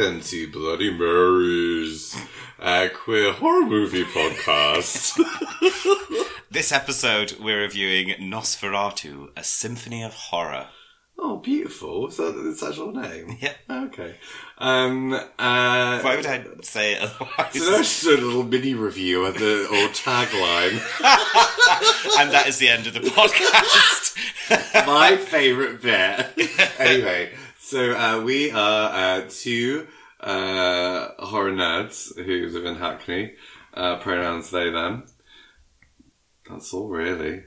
Bloody Marys, a queer horror movie podcast. This episode, we're reviewing Nosferatu, a symphony of horror. oh, beautiful. Is that its actual name? Yeah. Okay. Um, uh, Why would I say it otherwise? so that's just a little mini review of the, or tagline. and that is the end of the podcast. My favourite bit. anyway, so uh, we are uh, two uh, horror nerds who live in Hackney. Uh, pronouns they, them. That's all, really.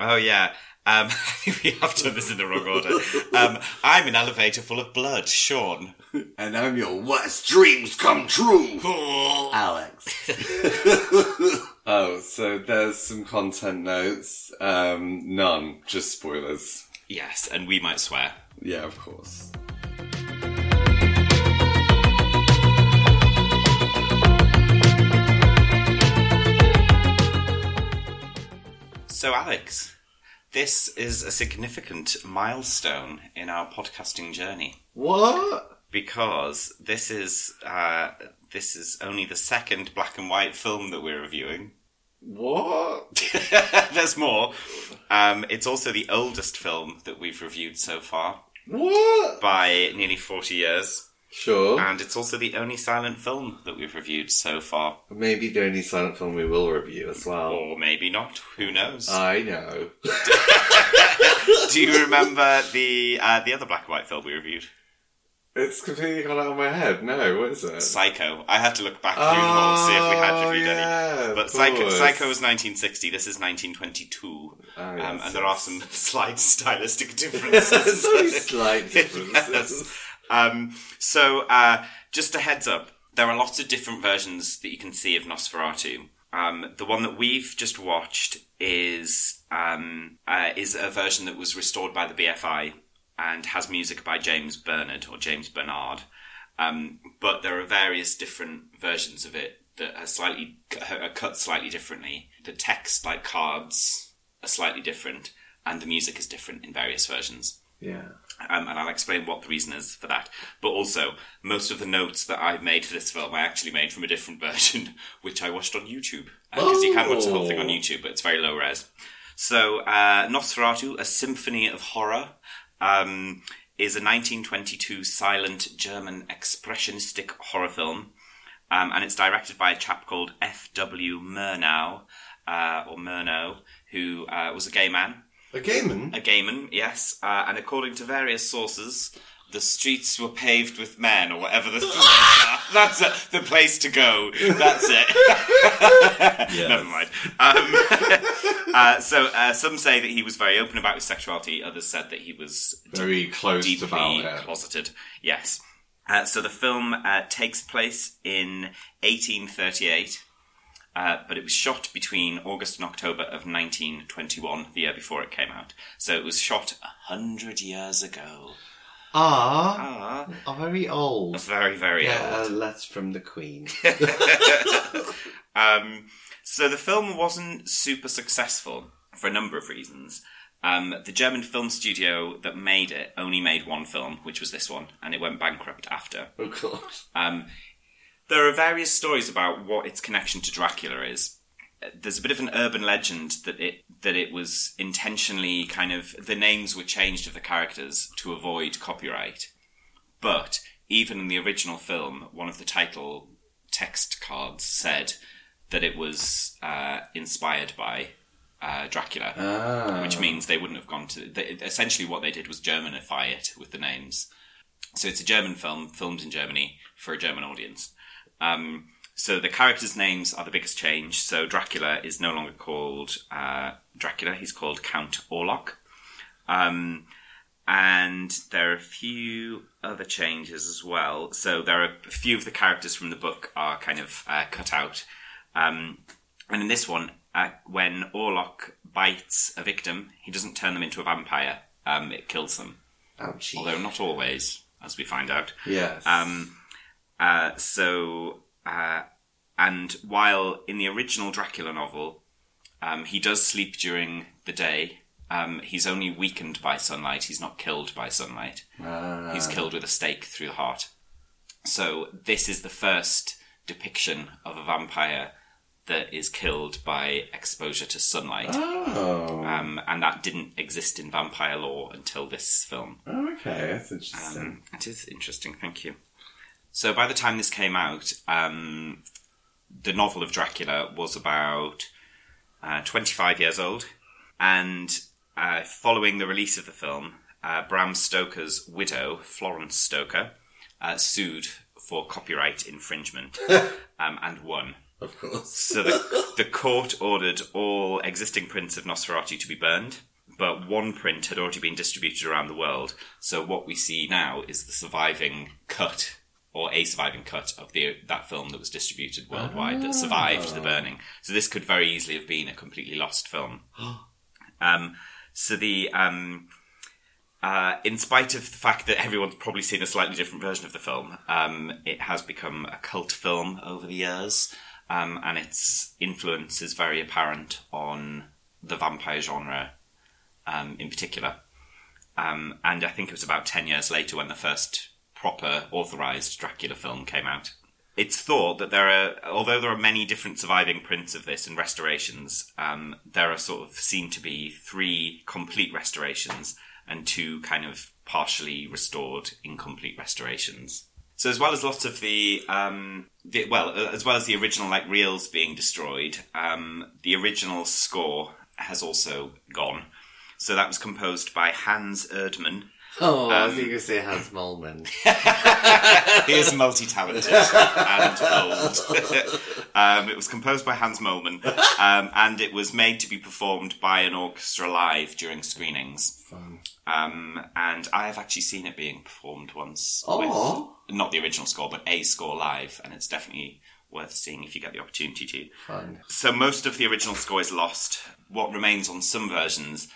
oh, yeah. Um, I think we have done this in the wrong order. Um, I'm an elevator full of blood, Sean. And I'm your worst dreams come true, Alex. oh, so there's some content notes. Um, none, just spoilers. Yes, and we might swear. Yeah, of course. So, Alex, this is a significant milestone in our podcasting journey. What? because this is uh, this is only the second black and white film that we're reviewing. What? There's more. Um, it's also the oldest film that we've reviewed so far What? by nearly 40 years, Sure. and it's also the only silent film that we've reviewed so far. Maybe the only silent film we will review as well. Or maybe not. Who knows? I know. Do you remember the uh, the other black and white film we reviewed? It's completely gone out of my head. No, what is it? Psycho. I had to look back through them all to see if we had Oh, reviewed yeah, any. But Psycho. Psycho was 1960. This is 1922. Oh, um, yes, and there are some slight stylistic differences. Slight differences. Yes. Um, so, uh, just a heads up, there are lots of different versions that you can see of Nosferatu. Um, the one that we've just watched is um, uh, is a version that was restored by the BFI and has music by James Bernard or James Bernard. Um, but there are various different versions of it that are slightly are cut slightly differently. The text, like cards, are slightly different, and the music is different in various versions. Yeah. Um, and I'll explain what the reason is for that. But also, most of the notes that I've made for this film I actually made from a different version, which I watched on YouTube. Because you can watch the whole thing on Oh. YouTube, but it's very low res. So, uh, Nosferatu, A Symphony of Horror, um, is a 1922 silent German expressionistic horror film. Um, and it's directed by a chap called F.W. Murnau, uh, or Murnau, who uh, was a gay man A gayman? a gayman, yes, uh, and according to various sources, the streets were paved with men, or whatever the. That's it, the place to go. That's it. Never mind. Um, uh, so uh, some say that he was very open about his sexuality. Others said that he was Very close deeply about it. closeted. Yes. Uh, so the film uh, takes place in 1838. Uh, but it was shot between August and October of 1921, the year before it came out. So it was shot a hundred years ago. Ah, Ah, are very old. very, very Yeah, old. letter from the Queen. Um, so the film wasn't super successful for a number of reasons. Um, the German film studio that made it only made one film, which was this one, and it went bankrupt after. oh, God. Um, there are various stories about what its connection to Dracula is. There's a bit of an urban legend that it that it was intentionally kind of the names were changed of the characters to avoid copyright. But even in the original film, one of the title text cards said that it was uh, inspired by uh, Dracula Ah. which means they wouldn't have gone to. They, essentially, what they did was Germanify it with the names. So it's a German film, filmed in Germany for a German audience. Um, so the characters' names are the biggest change. So Dracula is no longer called uh, Dracula; he's called Count Orlok. Um, and there are a few other changes as well. So there are a few of the characters from the book are kind of uh, cut out. Um, and in this one, uh, when Orlok bites a victim, he doesn't turn them into a vampire. Um, it kills them, Ouchie. although not always, as we find out. yes. Um, uh, so, uh, and while in the original Dracula novel, um, he does sleep during the day. Um, he's only weakened by sunlight. He's not killed by sunlight. Ah. He's killed with a stake through the heart. So this is the first depiction of a vampire that is killed by exposure to sunlight. Oh. Um, and that didn't exist in vampire lore until this film. oh, okay, that's interesting. Um, it is interesting, thank you. So by the time this came out, um, the novel of Dracula was about uh, 25 years old, and uh, following the release of the film, uh, Bram Stoker's widow, Florence Stoker, uh, sued for copyright infringement um, and won. of course. So the, the court ordered all existing prints of Nosferatu to be burned, but one print had already been distributed around the world. So what we see now is the surviving cut, or a surviving cut of the that film that was distributed worldwide that survived the burning. So this could very easily have been a completely lost film. um, so the um, uh, in spite of the fact that everyone's probably seen a slightly different version of the film, um, it has become a cult film over the years, um, and its influence is very apparent on the vampire genre um, in particular. Um, and I think it was about 10 years later when the first proper authorized Dracula film came out. It's thought that there are, although there are many different surviving prints of this and restorations, um, there are sort of seem to be three complete restorations and two kind of partially restored incomplete restorations. So as well as lots of the, um, the well, as well as the original like reels being destroyed, um, the original score has also gone. So that was composed by Hans Erdmann. Oh, I Um, was going to say Hans Molman. he is multi-talented and old. um, it was composed by Hans Molman, um, and it was made to be performed by an orchestra live during screenings. Fun. Um, and I have actually seen it being performed once. Oh. With, not the original score, but a score live, and it's definitely worth seeing if you get the opportunity to. Fun. So most of the original score is lost. What remains on some versions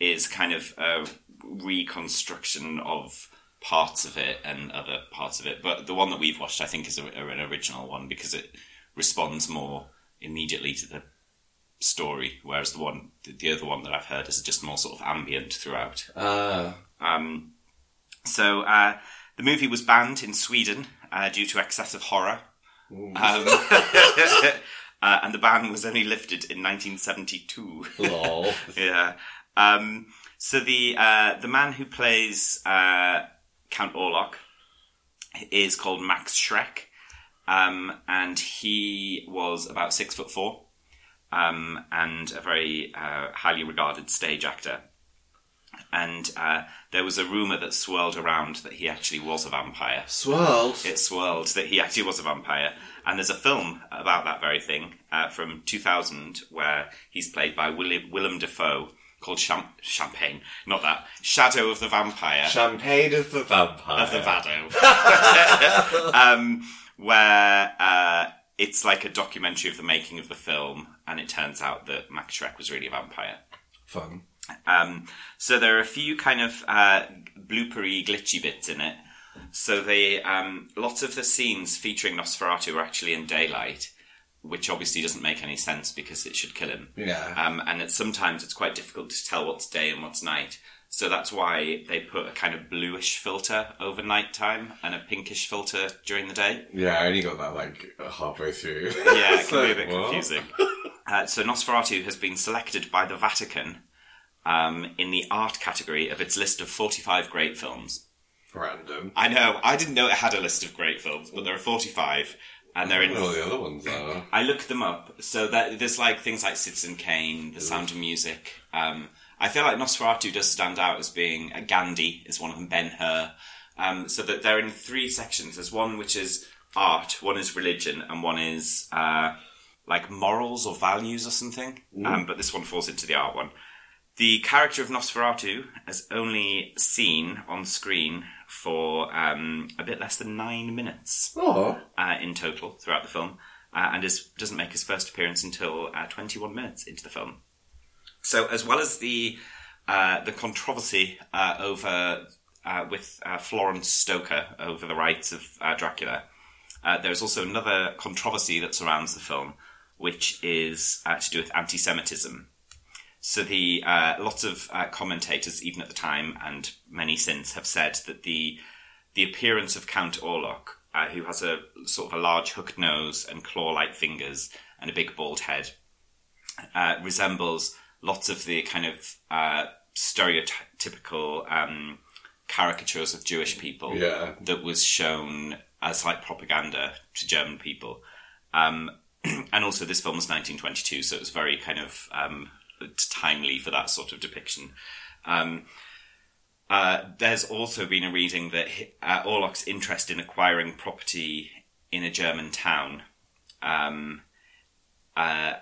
is kind of a reconstruction of parts of it and other parts of it. But the one that we've watched, I think, is a, an original one because it responds more immediately to the story, whereas the one, the other one that I've heard is just more sort of ambient throughout. Ah. Um, so uh, the movie was banned in Sweden uh, due to excessive horror. Um, uh, and the ban was only lifted in 1972. lol. yeah. Um, so the uh, the man who plays uh, Count Orlok is called Max Schreck, um, and he was about six foot four, um, and a very uh, highly regarded stage actor. And uh, there was a rumor that swirled around that he actually was a vampire Swirled. it swirled that he actually was a vampire. And there's a film about that very thing uh, from 2000 where he's played by William, Willem Dafoe called Cham- Champagne. Not that. Shadow of the Vampire. Champagne is the vampire. of the Vado. um, where uh, it's like a documentary of the making of the film, and it turns out that Max Schreck was really a vampire. Fun. Um, so there are a few kind of uh, bloopery, glitchy bits in it. So they um, lots of the scenes featuring Nosferatu are actually in daylight, which obviously doesn't make any sense because it should kill him. Yeah. Um, and it, sometimes it's quite difficult to tell what's day and what's night. So that's why they put a kind of bluish filter over nighttime and a pinkish filter during the day. yeah, I only got that like halfway through. Yeah, it It's can be a bit what? confusing. Uh, so Nosferatu has been selected by the Vatican um, in the art category of its list of 45 great films. Random. I know, I didn't know it had a list of great films, but there are 45, and they're in. what the other ones are. I looked them up. So that there's like things like Citizen Kane, The Sound of Music. Um, I feel like Nosferatu does stand out as being uh, Gandhi is one of them, Ben Hur. Um, so that they're in three sections. There's one which is art, one is religion, and one is uh, like morals or values or something. Um, but this one falls into the art one. The character of Nosferatu is only seen on screen for um, a bit less than nine minutes Oh. uh, in total throughout the film, uh, and is, doesn't make his first appearance until uh, 21 minutes into the film. So, as well as the uh, the controversy uh, over uh, with uh, Florence Stoker over the rights of uh, Dracula, uh, there's also another controversy that surrounds the film, which is uh, to do with anti-Semitism. So the uh, lots of uh, commentators, even at the time and many since, have said that the the appearance of Count Orlok uh, who has a sort of a large hooked nose and claw-like fingers and a big bald head, uh, resembles lots of the kind of uh, stereotypical um, caricatures of Jewish people Yeah. that was shown as like propaganda to German people. Um, and also, this film was 1922, so it was very kind of um, timely for that sort of depiction. Um, uh, there's also been a reading that uh, Orlok's interest in acquiring property in a German town um, uh,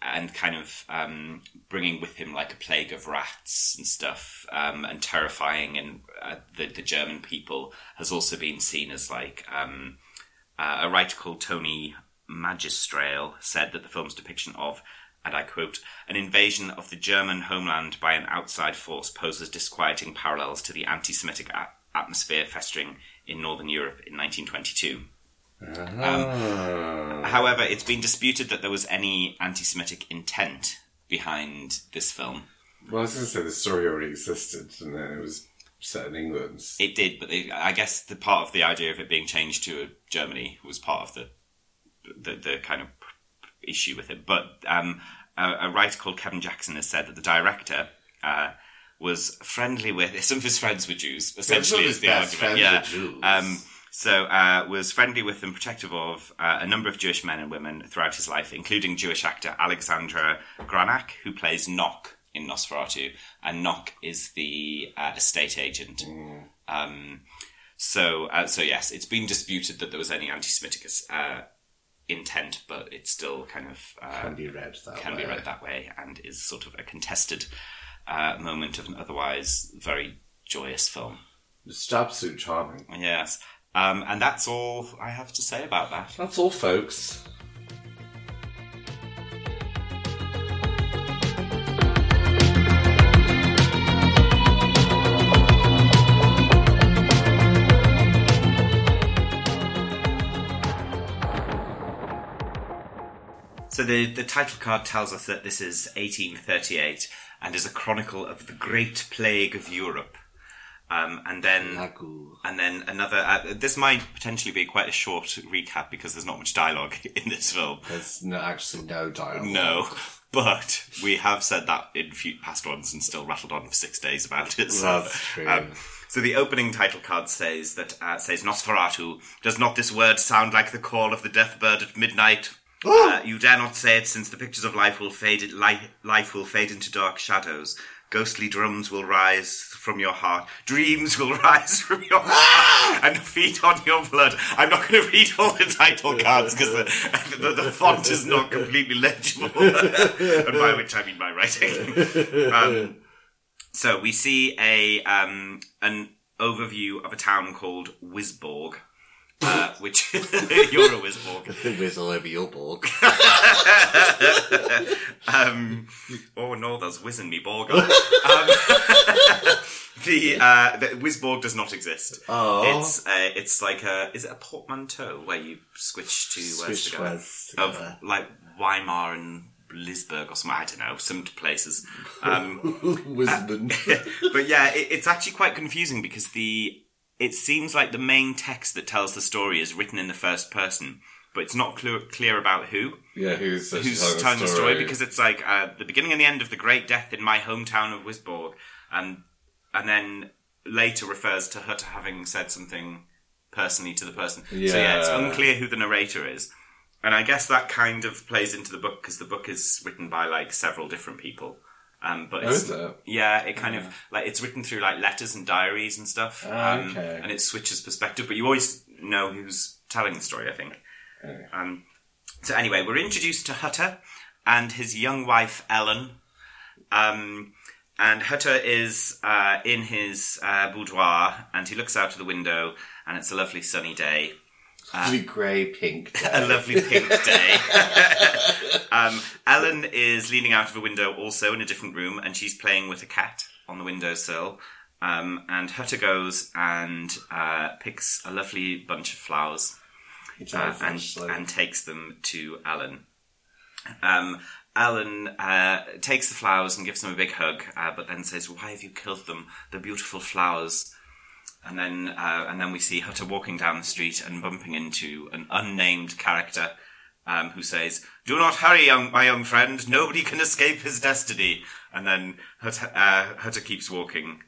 and kind of um, bringing with him like a plague of rats and stuff um, and terrifying and uh, the, the German people has also been seen as like um, uh, a writer called Tony Magistrale said that the film's depiction of and I quote, an invasion of the German homeland by an outside force poses disquieting parallels to the anti Semitic a- atmosphere festering in Northern Europe in 1922. Ah. However, it's been disputed that there was any anti Semitic intent behind this film. well, I was going to say the story already existed, and then it was set in England. It did, but it, I guess the part of the idea of it being changed to Germany was part of the the, the kind of issue with it. But um, a, a writer called Kevin Jackson has said that the director uh, was friendly with some of his friends were Jews. Essentially, is the best argument. Yeah. friends were Jews. Um, so uh, was friendly with and protective of uh, a number of Jewish men and women throughout his life, including Jewish actor Alexandra Granach, who plays Knock in Nosferatu, and Knock is the uh, estate agent. Um, so, uh, so yes, it's been disputed that there was any anti-Semitic uh, intent, but it's still kind of uh, Can be read that can way. be read that way, and is sort of a contested uh, moment of an otherwise very joyous film. It's absolutely charming. Yes, um, and that's all I have to say about that. That's all, folks. So the the title card tells us that this is 1838 and is a chronicle of the Great Plague of Europe. Um, and then and then another. Uh, this might potentially be quite a short recap because there's not much dialogue in this film. There's no, actually no dialogue. No, but we have said that in few past ones and still rattled on for six days about it. So, That's true. um, so the opening title card says that uh, says Nosferatu. Does not this word sound like the call of the death bird at midnight? Uh, you dare not say it, since the pictures of life will fade. Life, life will fade into dark shadows. Ghostly drums will rise from your heart. Dreams will rise from your heart and feed on your blood. I'm not going to read all the title cards because the, the, the font is not completely legible. and by which I mean my writing. Um, so we see a um, an overview of a town called Wisborg. Uh, which you're a Wisborg. Whizzle over your borg. Um, oh no, that's whizzing me Borg. Um, the uh, the Wisborg does not exist. Oh. It's uh, it's like a is it a portmanteau where you switch two words Switch together words of together. like Weimar and Lisburg or something. I don't know, some places. Um, Wisdom. but yeah, it, it's actually quite confusing because the it seems like the main text that tells the story is written in the first person, but it's not clear, clear about who yeah, who's, who's telling the story because it's like uh, the beginning and the end of the great death in my hometown of Wisborg, and and then later refers to her to having said something personally to the person. Yeah. So yeah, it's unclear who the narrator is, and I guess that kind of plays into the book because the book is written by like several different people. Um, but Oh, it's, it? yeah, it kind of like it's written through like letters and diaries and stuff. Ah, um, okay. And it switches perspective, but you always know who's telling the story. I think. Okay. Um, so anyway, we're introduced to Hutter and his young wife Ellen. Um, and Hutter is uh, in his uh, boudoir, and he looks out of the window, and it's a lovely sunny day. Really grey pink. A lovely pink day. um, Ellen is leaning out of a window, also in a different room, and she's playing with a cat on the windowsill. Um, and Hutter goes and uh, picks a lovely bunch of flowers uh, and, and takes them to Alan. Um, Alan uh, takes the flowers and gives them a big hug, uh, but then says, "Why have you killed them? They're beautiful flowers." And then uh, and then we see Hutter walking down the street and bumping into an unnamed character um, who says, "Do not hurry, young my young friend. Nobody can escape his destiny." And then Hutter, uh, Hutter keeps walking,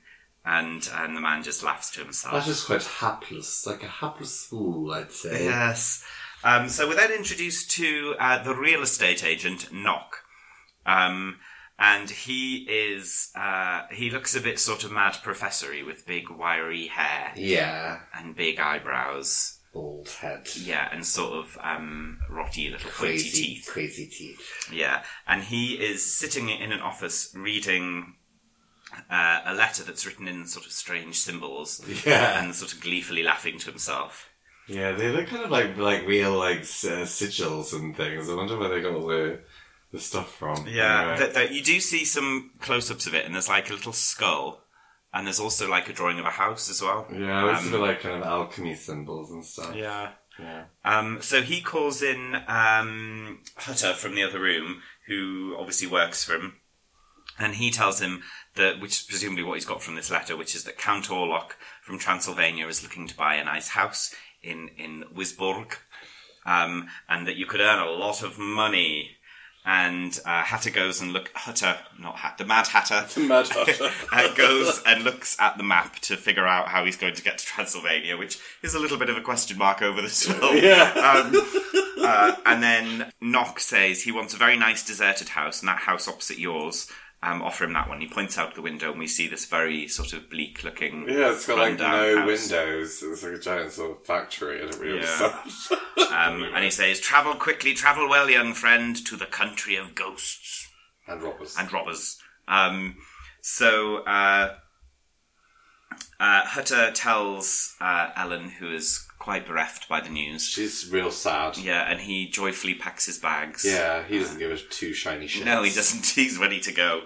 and and the man just laughs to himself. That's just quite hapless, like a hapless fool, I'd say. Yes. Um, so we're then introduced to uh, the real estate agent, Knock. Um, and he is, uh, he looks a bit sort of mad professory with big wiry hair Yeah. and big eyebrows. Bald head. Yeah, and sort of um, rotty little pointy Crazy, teeth. crazy teeth. Yeah, and he is sitting in an office reading uh, a letter that's written in sort of strange symbols Yeah. and sort of gleefully laughing to himself. Yeah, they look kind of like like real like s- uh, sigils and things. I wonder where they got all the the stuff from. Yeah, Anyway. that, that you do see some close-ups of it, and there's like a little skull, and there's also like a drawing of a house as well. yeah, this Um, for like kind of alchemy symbols and stuff. Yeah. Yeah. Um, so he calls in um, Hutter from the other room, who obviously works for him, and he tells him that, which is presumably what he's got from this letter, which is that Count Orlok from Transylvania is looking to buy a nice house in in Wisborg, um, and that you could earn a lot of money. And uh, Hatter goes and look Hutter, not Hat, the Mad Hatter, the Mad Hatter. goes and looks at the map to figure out how he's going to get to Transylvania, which is a little bit of a question mark over this film. Yeah. Um, uh, and then Knock says he wants a very nice deserted house, and that house opposite yours. Um, offer him that one. He points out the window, and we see this very sort of bleak-looking. Yeah, it's got like no house. windows. It's like a giant sort of factory. I don't really Yeah. understand. Um, and he says, "Travel quickly, travel well, young friend, to the country of ghosts." and robbers. and robbers. Um, so uh, uh, Hutter tells uh, Ellen, who is quite bereft by the news, She's real sad. yeah, and he joyfully packs his bags. Yeah, he doesn't give a two shiny shits. No, he doesn't. He's ready to go.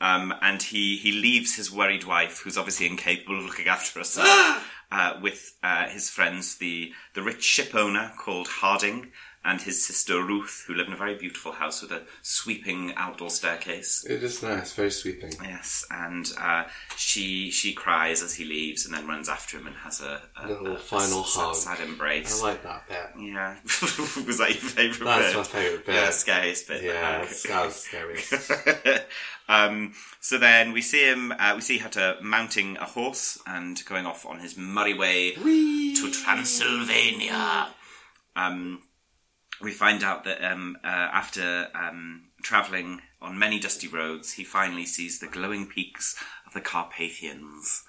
Um, and he, he leaves his worried wife, who's obviously incapable of looking after herself, uh, with uh, his friends, the, the rich ship owner called Harding, and his sister Ruth, who live in a very beautiful house with a sweeping outdoor staircase. It is nice, very sweeping. Yes, and uh, she she cries as he leaves, and then runs after him and has a, a Little a- a final s- hug. sad embrace. I like that bit. yeah, was that your favourite That's bit? my favourite bit. Yeah, scariest bit. Yeah, that was scary. um, so then we see him. Uh, we see Hutter mounting a horse and going off on his merry way to Transylvania. Um, we find out that um, uh, after um, travelling on many dusty roads, he finally sees the glowing peaks of the Carpathians,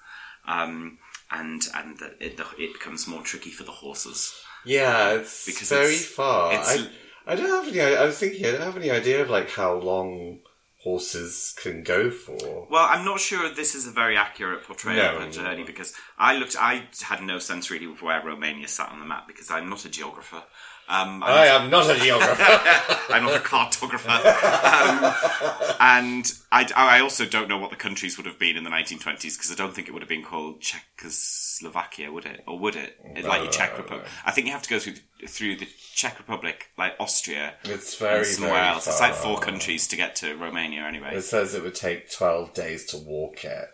um, and and that it, it becomes more tricky for the horses. Yeah, it's Because very it's- far. it's- I, I don't have any. I was thinking, I don't have any idea of like how long horses can go for. Well, I'm not sure this is a very accurate portrayal No. of the journey because I looked, I had no sense really of where Romania sat on the map because I'm not a geographer. Um, I'm, not a geographer. I'm not a cartographer. um, and I, I also don't know what the countries would have been in the 1920s because I don't think it would have been called Czechoslovakia, would it? Or would it? It- like no, Czech Republic. no. I think you have to go through through the Czech Republic, like Austria, it's very somewhere very else. It's like four countries to get to Romania anyway. It says it would take twelve days to walk it.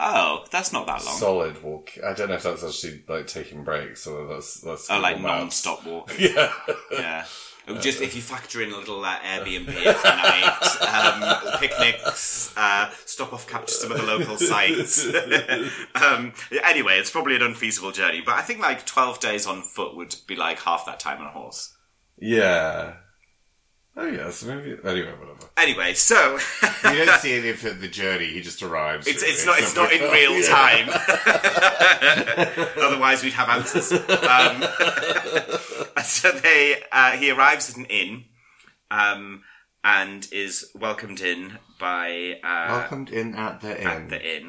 Oh, that's not that long. Solid walk. I don't know if that's actually like taking breaks or that's that's. Oh, like non-stop walk. Yeah. Yeah. Just if you factor in a little uh, Airbnb every night, um, picnics, uh, stop off, capture some of the local sites. um, anyway, it's probably an unfeasible journey, but I think like twelve days on foot would be like half that time on a horse. yeah. Oh yes, maybe. Anyway, whatever. Anyway, so You don't see any of the journey. He just arrives. it's it's not it's not in real time. Otherwise, we'd have answers. Um, so they uh, he arrives at an inn. Um, and is welcomed in by uh, Welcomed in at the inn. at the inn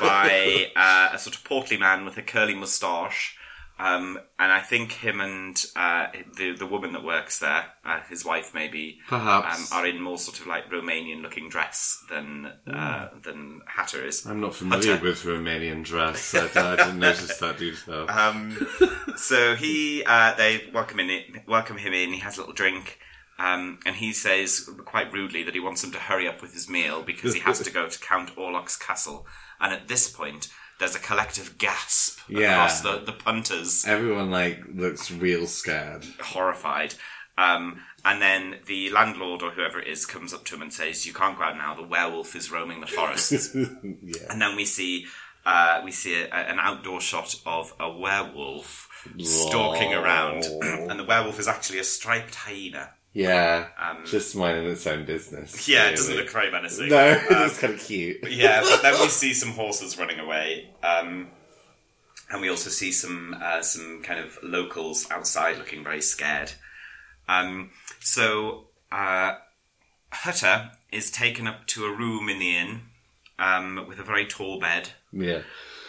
by uh, a sort of portly man with a curly moustache. Um, and I think him and uh, the the woman that works there, uh, his wife maybe, Perhaps. um, are in more sort of like Romanian looking dress than uh, than Hatter is. I'm not familiar Hutter. with Romanian dress. I, I didn't notice that detail. Um, so he, uh, they welcome in, welcome him in. He has a little drink, um, and he says quite rudely that he wants him to hurry up with his meal because he has to go to Count Orlok's castle. And at this point, there's a collective gasp Yeah. across the, the punters, Everyone like looks real scared. horrified. Um, and then the landlord or whoever it is comes up to him and says, "You can't go out now. The werewolf is roaming the forest." yeah. and then we see uh, we see a, an outdoor shot of a werewolf stalking around, and the werewolf is actually a striped hyena. Yeah. Um, just minding its own business. Yeah, it doesn't look very menacing. No, Um, looks kind of cute. yeah, but then we see some horses running away, um, and we also see some uh, some kind of locals outside looking very scared. Um, so uh, Hutter is taken up to a room in the inn um, with a very tall bed. Yeah.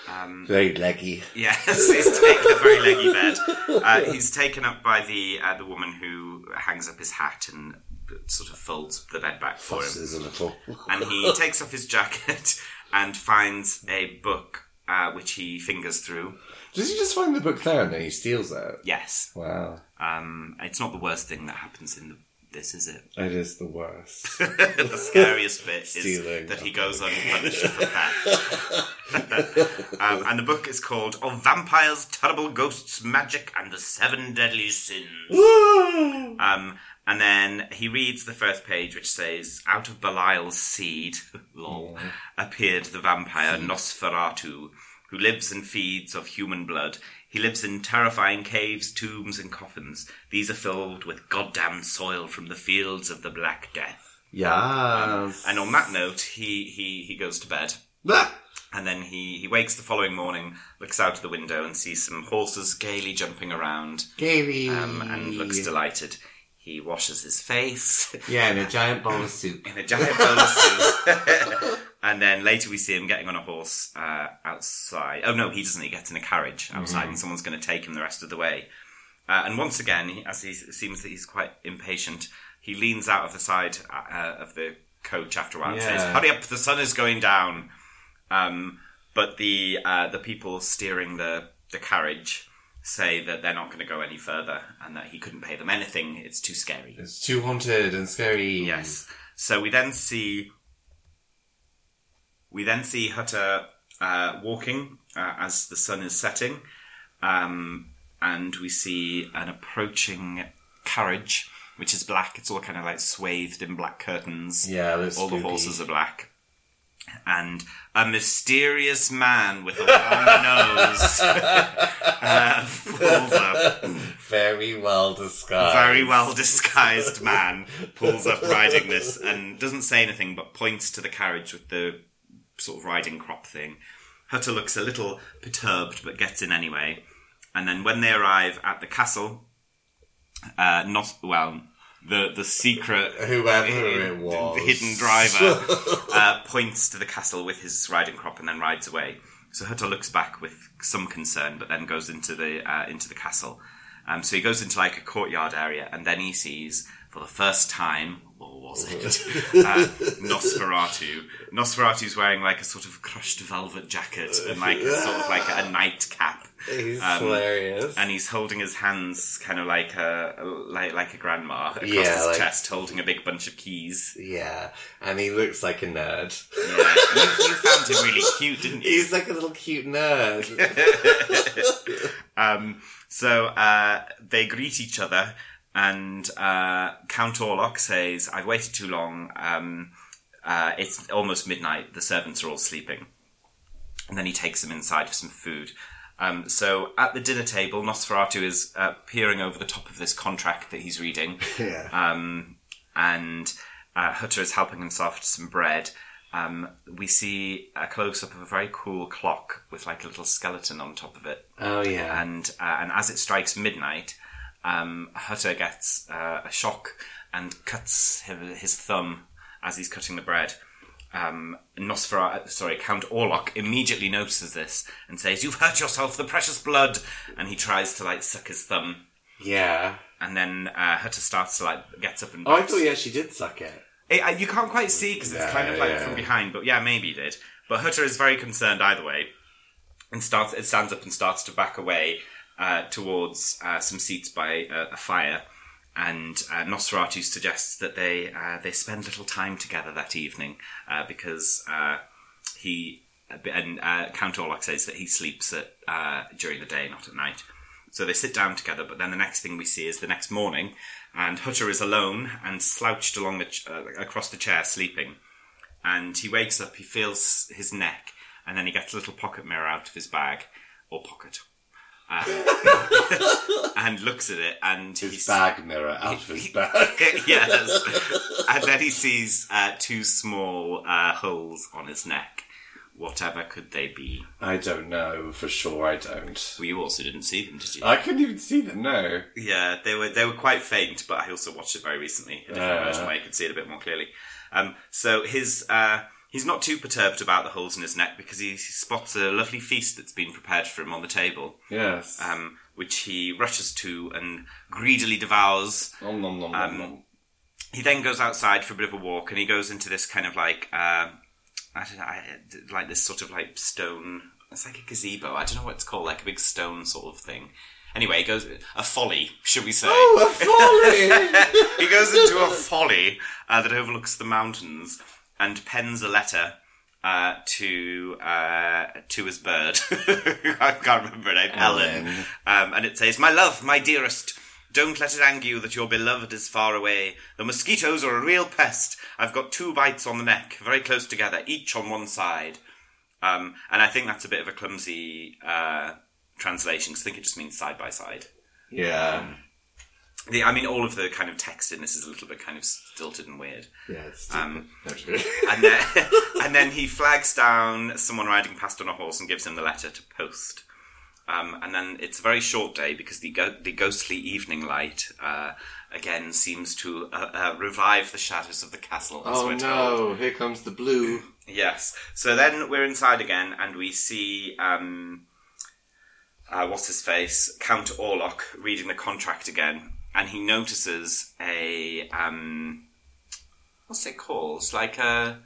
Um, Very leggy. Yes, he's taken a very leggy bed. Uh, he's taken up by the uh, the woman who hangs up his hat and sort of folds the bed back for him. A little. and he takes off his jacket and finds a book uh, which he fingers through. Does he just find the book there and then he steals it? Yes, Wow. um, it's not the worst thing that happens in the, this, is it? It is the worst. the scariest bit is that he goes unpunished for theft. um, and the book is called "Of Vampires, Terrible Ghosts, Magic, and the Seven Deadly Sins." Um, and then he reads the first page, which says, "Out of Belial's seed, lol, appeared the vampire Nosferatu, who lives and feeds of human blood. He lives in terrifying caves, tombs, and coffins. These are filled with goddamn soil from the fields of the Black Death." yes. And on that note, he he he goes to bed. Ah! And then he, he wakes the following morning, looks out of the window, and sees some horses gaily jumping around, Gary. um, and looks delighted. He washes his face Yeah, in a giant bowl of soup. in a giant bowl of soup. and then later we see him getting on a horse uh, outside. Oh no, he doesn't. He gets in a carriage outside, and someone's going to take him the rest of the way. Uh, and once again, as he seems that he's quite impatient, he leans out of the side uh, of the coach after a while and says, "Hurry up! The sun is going down." Um, but the uh, the people steering the the carriage say that they're not going to go any further and that he couldn't pay them anything. It's too scary. It's too haunted and scary. Yes. So we then see we then see Hutter uh, walking uh, as the sun is setting, um, and we see an approaching carriage, which is black. It's all kind of like swathed in black curtains. Yeah, all the horses are black. And a mysterious man with a long nose uh, pulls up. Very well disguised. very well disguised man pulls up riding this and doesn't say anything but points to the carriage with the sort of riding crop thing. Hutter looks a little perturbed but gets in anyway. And then when they arrive at the castle, uh, not well, the the secret Whoever it was. the hidden driver uh, points to the castle with his riding crop and then rides away. So Hutter looks back with some concern, but then goes into the uh, into the castle. Um, so he goes into like a courtyard area, and then he sees for the first time, was it, uh, Nosferatu. Nosferatu's wearing like a sort of crushed velvet jacket and like a sort of like a nightcap. He's Um, hilarious. And he's holding his hands kind of like a like like a grandma across Yeah, his like- chest, holding a big bunch of keys. yeah, and he looks like a nerd. Yeah, you, you found him really cute, didn't you? He's like a little cute nerd. Um, so uh, they greet each other, and uh, Count Orlok says, "I've waited too long. Um, uh, it's almost midnight. The servants are all sleeping." And then he takes them inside for some food. Um, so at the dinner table, Nosferatu is uh, peering over the top of this contract that he's reading. yeah. um, and uh, Hutter is helping himself to some bread. Um, we see a close up of a very cool clock with like a little skeleton on top of it, oh yeah. and uh, and as it strikes midnight, um, Hutter gets uh, a shock and cuts his, his thumb as he's cutting the bread. Um, Nosferatu, sorry, Count Orlok immediately notices this and says, "You've hurt yourself, the precious blood!" And he tries to like suck his thumb, yeah. and then uh, Hutter starts to like gets up and. Oh, I thought he actually did suck it. It, uh, you can't quite see because it's Yeah, kind of like yeah. from behind, but yeah, maybe he did. But Hutter is very concerned either way, and starts it stands up and starts to back away uh, towards uh, some seats by a, a fire. And uh, Nosferatu suggests that they uh, they spend little time together that evening uh, because uh, he and uh, Count Orlok says that he sleeps at uh, during the day, not at night. So they sit down together, but then the next thing we see is the next morning, and Hutter is alone and slouched along the ch- uh, across the chair, sleeping. And he wakes up, he feels his neck, and then he gets a little pocket mirror out of his bag or pocket, and looks at it, and His bag mirror out of his bag. yes. And then he sees uh, two small uh, holes on his neck. Whatever could they be? I don't know for sure. I don't. Well, you also didn't see them, did you? I couldn't even see them. No. yeah, they were they were quite faint, but I also watched it very recently, a different Uh. version where you could see it a bit more clearly. Um, so his uh, he's not too perturbed about the holes in his neck because he, spots a lovely feast that's been prepared for him on the table, Yes. um, which he rushes to and greedily devours. Nom, nom, nom, nom, um, nom. he then goes outside for a bit of a walk and he goes into this kind of like uh, I don't know, I, like this sort of like stone it's like a gazebo I don't know what it's called like a big stone sort of thing anyway he goes a folly should we say Oh, a folly! he goes into a folly uh, that overlooks the mountains and pens a letter uh, to uh, to his bird. I can't remember her name. Ellen. Ellen. Um, and it says, "My love, my dearest." Don't let it anger you that your beloved is far away. The mosquitoes are a real pest. I've got two bites on the neck, very close together, each on one side. Um, and I think that's a bit of a clumsy uh, translation because I think it just means side by side. yeah. The, I mean, all of the kind of text in this is a little bit kind of stilted and weird. Yeah, it's Um. And then, and then he flags down someone riding past on a horse and gives him the letter to post. Um, and then it's a very short day because the go- the ghostly evening light uh, again seems to uh, uh, revive the shadows of the castle. As oh we're told. no! Here comes the blue. Yes. So then we're inside again, and we see um, uh, what's his face, Count Orlok, reading the contract again, and he notices a um, what's it called? Like a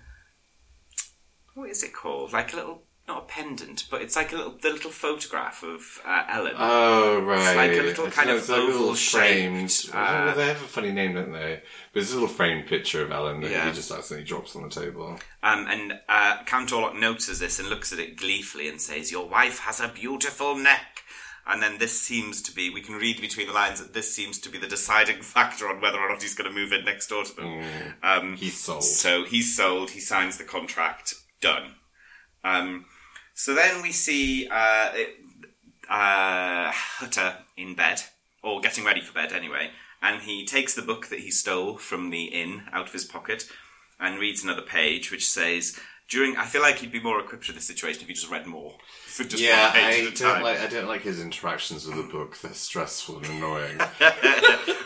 what is it called? Like a little. Not a pendant, but it's like a little, the little photograph of uh, Ellen. Oh right. It's like a little I kind know, of it's like a little oval framed. shaped, I don't know, uh, they have a funny name, don't they? But it's a little framed picture of Ellen that Yeah. he just accidentally drops on the table. Um, and uh, Count Orlok notices this and looks at it gleefully and says, Your wife has a beautiful neck. And then this seems to be, we can read between the lines that this seems to be the deciding factor on whether or not he's going to move in next door to them. Um, He's sold. so he's sold, he signs the contract, done. Um, so then we see uh, it- uh, Hutter in bed, or getting ready for bed anyway, and he takes the book that he stole from the inn out of his pocket and reads another page which says, during, I feel like he'd be more equipped for this situation if he just read more. For just yeah, one page I at a don't time. like. I don't like his interactions with the book. They're stressful and annoying.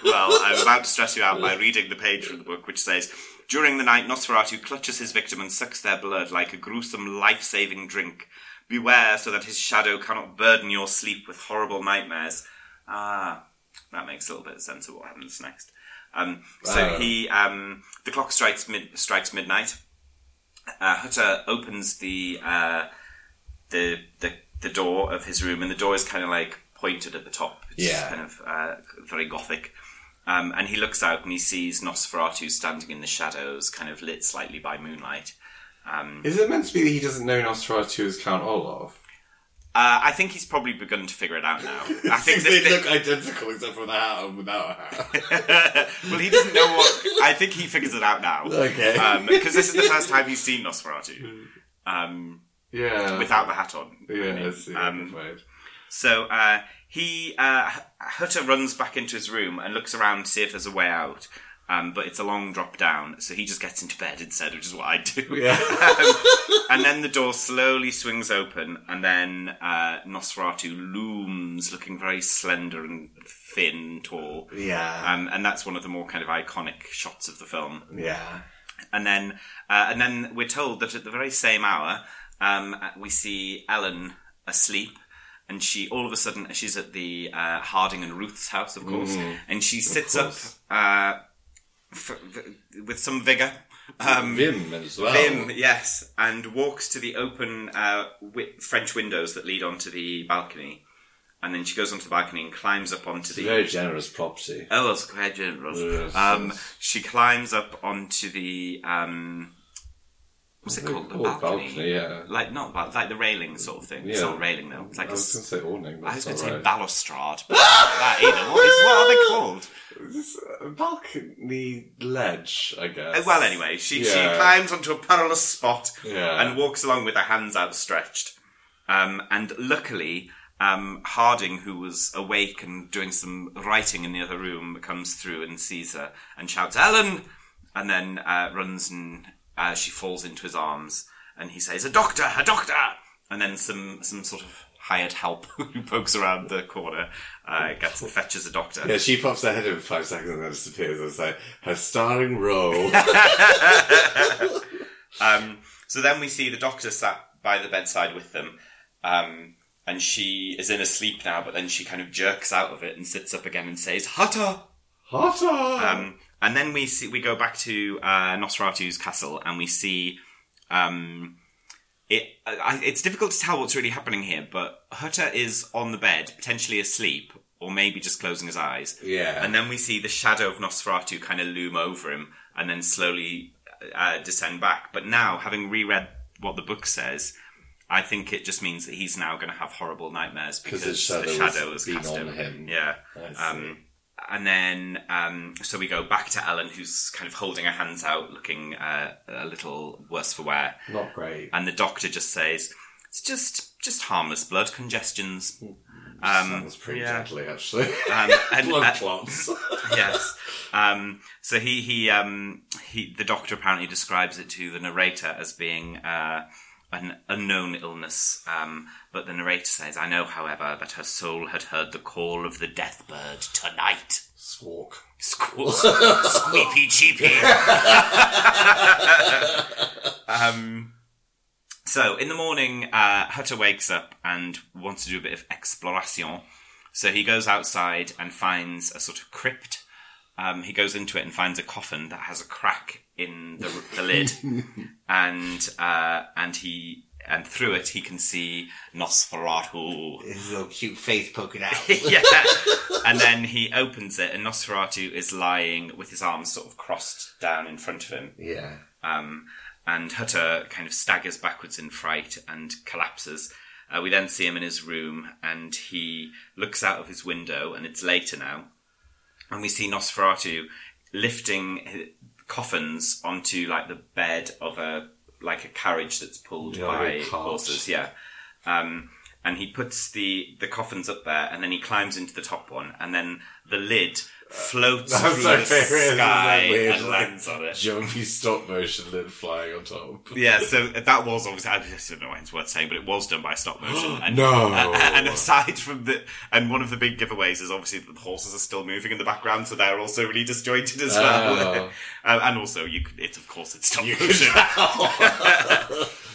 well, I'm about to stress you out by reading the page from the book, which says, During the night, Nosferatu clutches his victim and sucks their blood like a gruesome life-saving drink. Beware so that his shadow cannot burden your sleep with horrible nightmares. Ah, that makes a little bit of sense of what happens next. Um, so he, um, the clock strikes mid, strikes midnight. Uh, Hutter opens the, uh, the the the door of his room, and the door is kind of like pointed at the top. It's Yeah. kind of uh, very gothic. Um, and he looks out and he sees Nosferatu standing in the shadows, kind of lit slightly by moonlight. Um, Is it meant to be that he doesn't know Nosferatu as Count Olaf? Uh, I think he's probably begun to figure it out now. I think they look identical except for the hat and without a hat. well, he doesn't know what. I think he figures it out now. Okay. Because this is the first time he's seen Nosferatu um, yeah. without the hat on. Yeah, Um. So uh, he uh, Hutter runs back into his room and looks around to see if there's a way out. Um, but it's a long drop down, so he just gets into bed instead, which is what I do. Yeah. Um, and then the door slowly swings open, and then uh, Nosferatu looms, looking very slender and thin, tall. yeah. Um, and that's one of the more kind of iconic shots of the film yeah. and then uh, and then we're told that at the very same hour um, we see Ellen asleep. And she, all of a sudden, she's at the uh, Harding and Ruth's house, of course, and she sits up uh, f- with some vigor. Um, Vim as well. Vim, yes, and walks to the open uh, wi- French windows that lead onto the balcony, and then she goes onto the balcony and climbs up onto It's a the very generous property. Oh, that's quite generous. Yes, um, yes. she climbs up onto the um, What's it called? The Or balcony. yeah. Like not bal- like the railing sort of thing. It's Yeah. not railing though. It's like I a was going to say awning. I was That's going to say balustrade. but that either. What, is, what are they called? Balcony ledge, I guess. Uh, Well, anyway, she, she climbs onto a perilous spot Yeah. and walks along with her hands outstretched. Um, and luckily, um, Harding, who was awake and doing some writing in the other room, comes through and sees her and shouts, Ellen! And then uh, runs and uh, she falls into his arms and he says, A doctor! A doctor! And then some, some sort of hired help who pokes around the corner uh, gets and fetches a doctor. Yeah, she pops her head in five seconds and then disappears. It's like her starring role. Um, so then we see the doctor sat by the bedside with them, um, and she is in a sleep now, but then she kind of jerks out of it and sits up again and says, Hutta! Hotter! Um, and then we see we go back to uh, Nosferatu's castle, and we see um, it. I, it's difficult to tell what's really happening here, but Hutter is on the bed, potentially asleep, or maybe just closing his eyes. Yeah. And then we see the shadow of Nosferatu kind of loom over him, and then slowly uh, descend back. But now, having reread what the book says. I think it just means that he's now going to have horrible nightmares because the shadow has cast on him. him. Yeah. I see. Um, and then, um, so we go back to Ellen, who's kind of holding her hands out, looking uh, a little worse for wear. Not great. And the doctor just says, "It's just, just harmless blood congestions." Um, Sounds pretty yeah. deadly, actually. Um, and, Blood uh, clots. yes. Um, so he he um, he the doctor apparently describes it to the narrator as being uh, an unknown illness. Um, but the narrator says, "I know, however, that her soul had heard the call of the death bird tonight." Squawk. Squeal, squeepy cheepy. um, so in the morning, uh, Hutter wakes up and wants to do a bit of exploration. So he goes outside and finds a sort of crypt. Um, he goes into it and finds a coffin that has a crack in the, the lid, and uh, and he and through it he can see Nosferatu. His little cute face poking out. yeah. And then he opens it, and Nosferatu is lying with his arms sort of crossed down in front of him. yeah. Um, and Hutter kind of staggers backwards in fright and collapses. Uh, we then see him in his room, and he looks out of his window, and it's later now. And we see Nosferatu lifting coffins onto like the bed of a like a carriage that's pulled Yeah, by horses. Yeah. Um, and he puts the the coffins up there, and then he climbs into the top one, and then the lid floats That's through the favourite, isn't sky weird, and like- lands on it. Jumpy stop motion lid flying on top. Yeah, so that was obviously, I don't know why it's worth saying, but it was done by stop motion. And, No. uh, and aside from the, and one of the big giveaways is obviously that the horses are still moving in the background, so they're also really disjointed as well. Um, and also, you could, it's of course it's stop motion.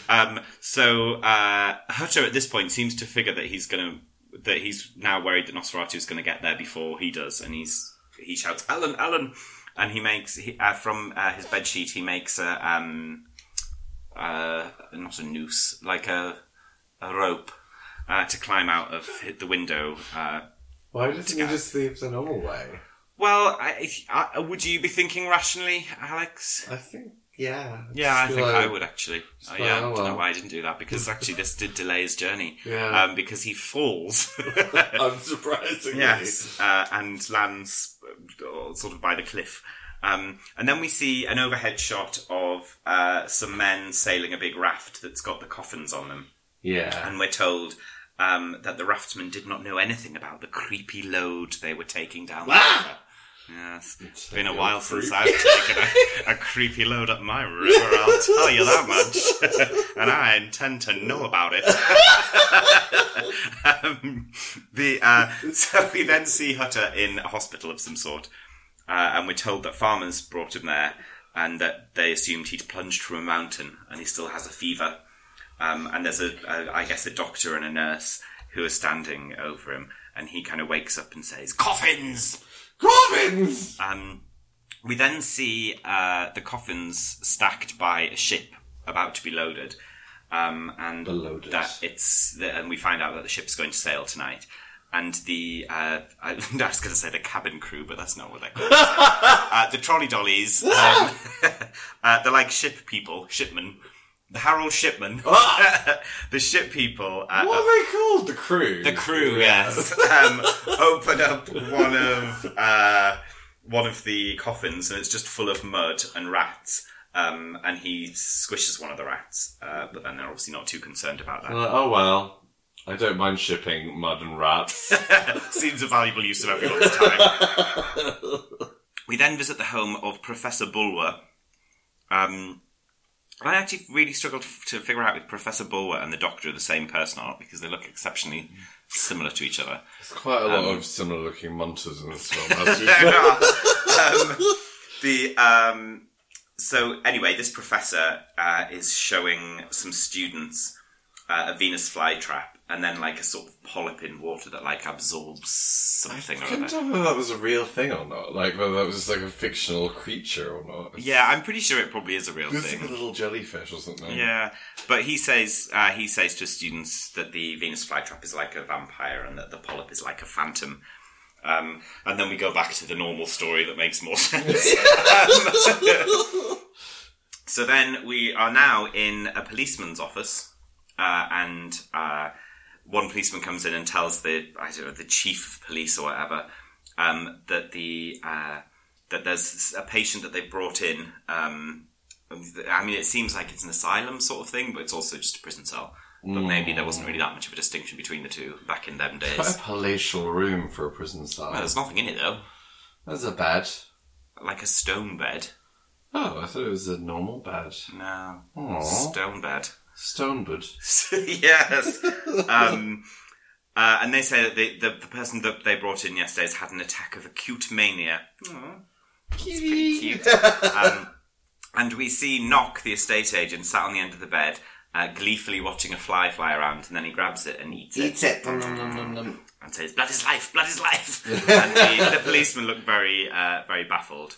um, so, uh, Hutter at this point seems to figure that he's gonna, that he's now worried that Nosferatu is gonna get there before he does, and he's, he shouts, Alan, Alan! And he makes, he, uh, from uh, his bed sheet, he makes a, um, uh, not a noose, like a, a rope, uh, to climb out of hit the window. Uh, Why doesn't he just leave the normal way? well, I, uh, would you be thinking rationally, Alex? I think, yeah. Yeah, I think like- I would actually. Oh, like, yeah, I don't know why I didn't do that because actually this did delay his journey. Yeah. Um, because he falls. Unsurprisingly. yes, uh, and lands uh, sort of by the cliff. Um, and then we see an overhead shot of uh, some men sailing a big raft that's got the coffins on them. Yeah. And we're told um, that the raftsmen did not know anything about the creepy load they were taking down the Ah! river. Yes, it's been a while old since. I've taken a, a creepy load up my river, I'll tell you that much. and I intend to know about it. um, the, uh, so we then see Hutter in a hospital of some sort, uh, and we're told that farmers brought him there, and that they assumed he'd plunged from a mountain, and he still has a fever. Um, and there's a, a, I guess, a doctor and a nurse who are standing over him, and he kind of wakes up and says, "Coffins." Coffins! Um, we then see uh, the coffins stacked by a ship about to be loaded, um, and Beloaded. that it's the, and we find out that the ship's going to sail tonight. And the uh, I, I was going to say the cabin crew, but that's not what they're called. uh, the trolley dollies, um, uh, they're like ship people, shipmen. The Harold Shipman, Ah! the ship people, uh, What are they called? The crew. the crew, yes, um, open up one of uh, one of the coffins, and it's just full of mud and rats. Um, and he squishes one of the rats, uh, but then they're obviously not too concerned about that. They're oh well, I don't mind shipping mud and rats. Seems a valuable use of everyone's time. we then visit the home of Professor Bulwer. Um, I actually really struggled to figure out if Professor Bulwer and the Doctor are the same person or not because they look exceptionally similar to each other. There's quite a lot Um, of similar looking monsters in this film. As usual. um, the um, so anyway, this professor uh, is showing some students uh, a Venus flytrap, and then like a sort of polyp in water that like absorbs something I couldn't tell whether that was a real thing or not. Like whether that was just like a fictional creature or not. Yeah, I'm pretty sure it probably is a real It's thing. like a little jellyfish or something. Yeah, but he says uh, he says to students that the Venus flytrap is like a vampire and that the polyp is like a phantom. Um, and then we go back to the normal story that makes more sense. Um, so then we are now in a policeman's office, uh, and uh, one policeman comes in and tells the I don't know the chief of police or whatever um, that the uh, that there's a patient that they've brought in. Um, I mean, it seems like it's an asylum sort of thing, but it's also just a prison cell. But maybe there wasn't really that much of a distinction between the two back in them Quite days. a palatial room for a prison cell. Well, there's nothing in it though, There's a bed. like a stone bed. Oh, I thought it was a normal bed. No, Aww. stone bed. Stone bed. yes. Um, uh, and they say that the, the the person that they brought in yesterday has had an attack of acute mania. pretty cute. um, and we see Knock, the estate agent, sat on the end of the bed, uh, gleefully watching a fly fly around, and then he grabs it and eats it. Eats it. And says, "Blood is life, blood is life." and the, the policemen look very, uh, very baffled.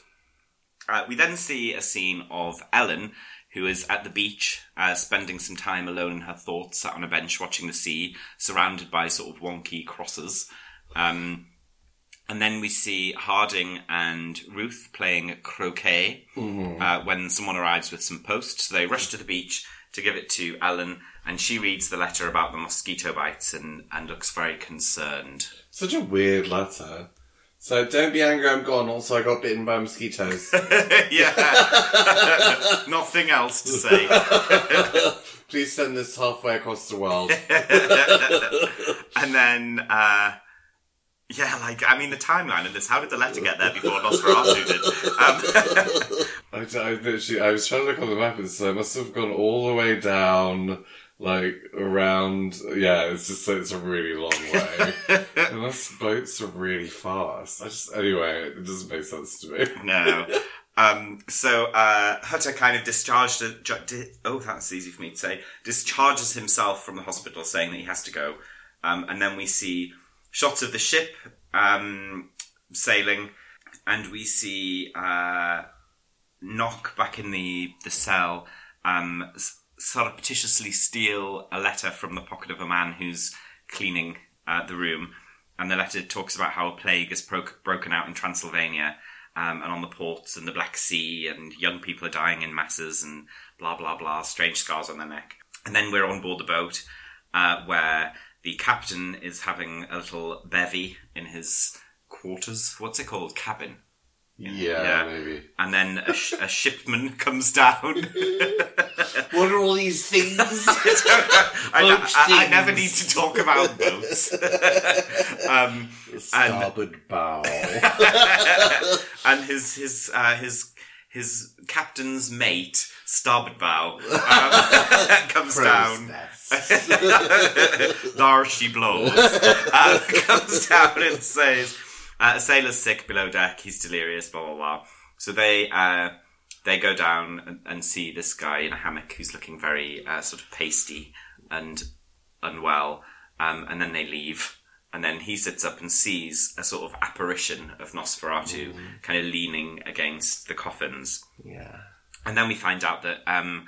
Uh, we then see a scene of Ellen, who is at the beach, uh, spending some time alone in her thoughts, sat on a bench watching the sea, surrounded by sort of wonky crosses. Um, and then we see Harding and Ruth playing croquet uh, when someone arrives with some post. So they rush to the beach to give it to Ellen, and she reads the letter about the mosquito bites and, and looks very concerned. Such a weird letter. So don't be angry, I'm gone. Also, I got bitten by mosquitoes. yeah. Nothing else to say. Please send this halfway across the world. And then, uh, yeah, like, I mean, the timeline of this, how did the letter get there before Nosferatu did? Um, I, I, literally, I was trying to look on the map and so I must have gone all the way down, like around. Yeah, it's just it's a really long way. Unless boats are really fast. I just anyway, it doesn't make sense to me. no. Um, so uh, Hutter kind of discharged. A, di- oh, that's easy for me to say. Discharges himself from the hospital, saying that he has to go. Um, and then we see shots of the ship um, sailing, and we see uh, Knock back in the the cell, um, surreptitiously steal a letter from the pocket of a man who's cleaning uh, the room. And the letter talks about how a plague has bro- broken out in Transylvania um, and on the ports and the Black Sea, and young people are dying in masses, and blah blah blah, strange scars on their neck. And then we're on board the boat, uh, where the captain is having a little bevy in his quarters. What's it called? Cabin. Yeah, Yeah. maybe. And then a, sh- a shipman comes down. What are all these things? I, I- I things. never need to talk about boats. um, Starboard bow. and his his uh, his his captain's mate, starboard bow, um, comes down. there she blows. Uh, comes down and says, uh, "A sailor's sick below deck. He's delirious." Blah blah blah. So they uh, they go down and, and see this guy in a hammock who's looking very uh, sort of pasty and unwell, um, and then they leave. And then he sits up and sees a sort of apparition of Nosferatu, kind of leaning against the coffins. yeah. And then we find out that um,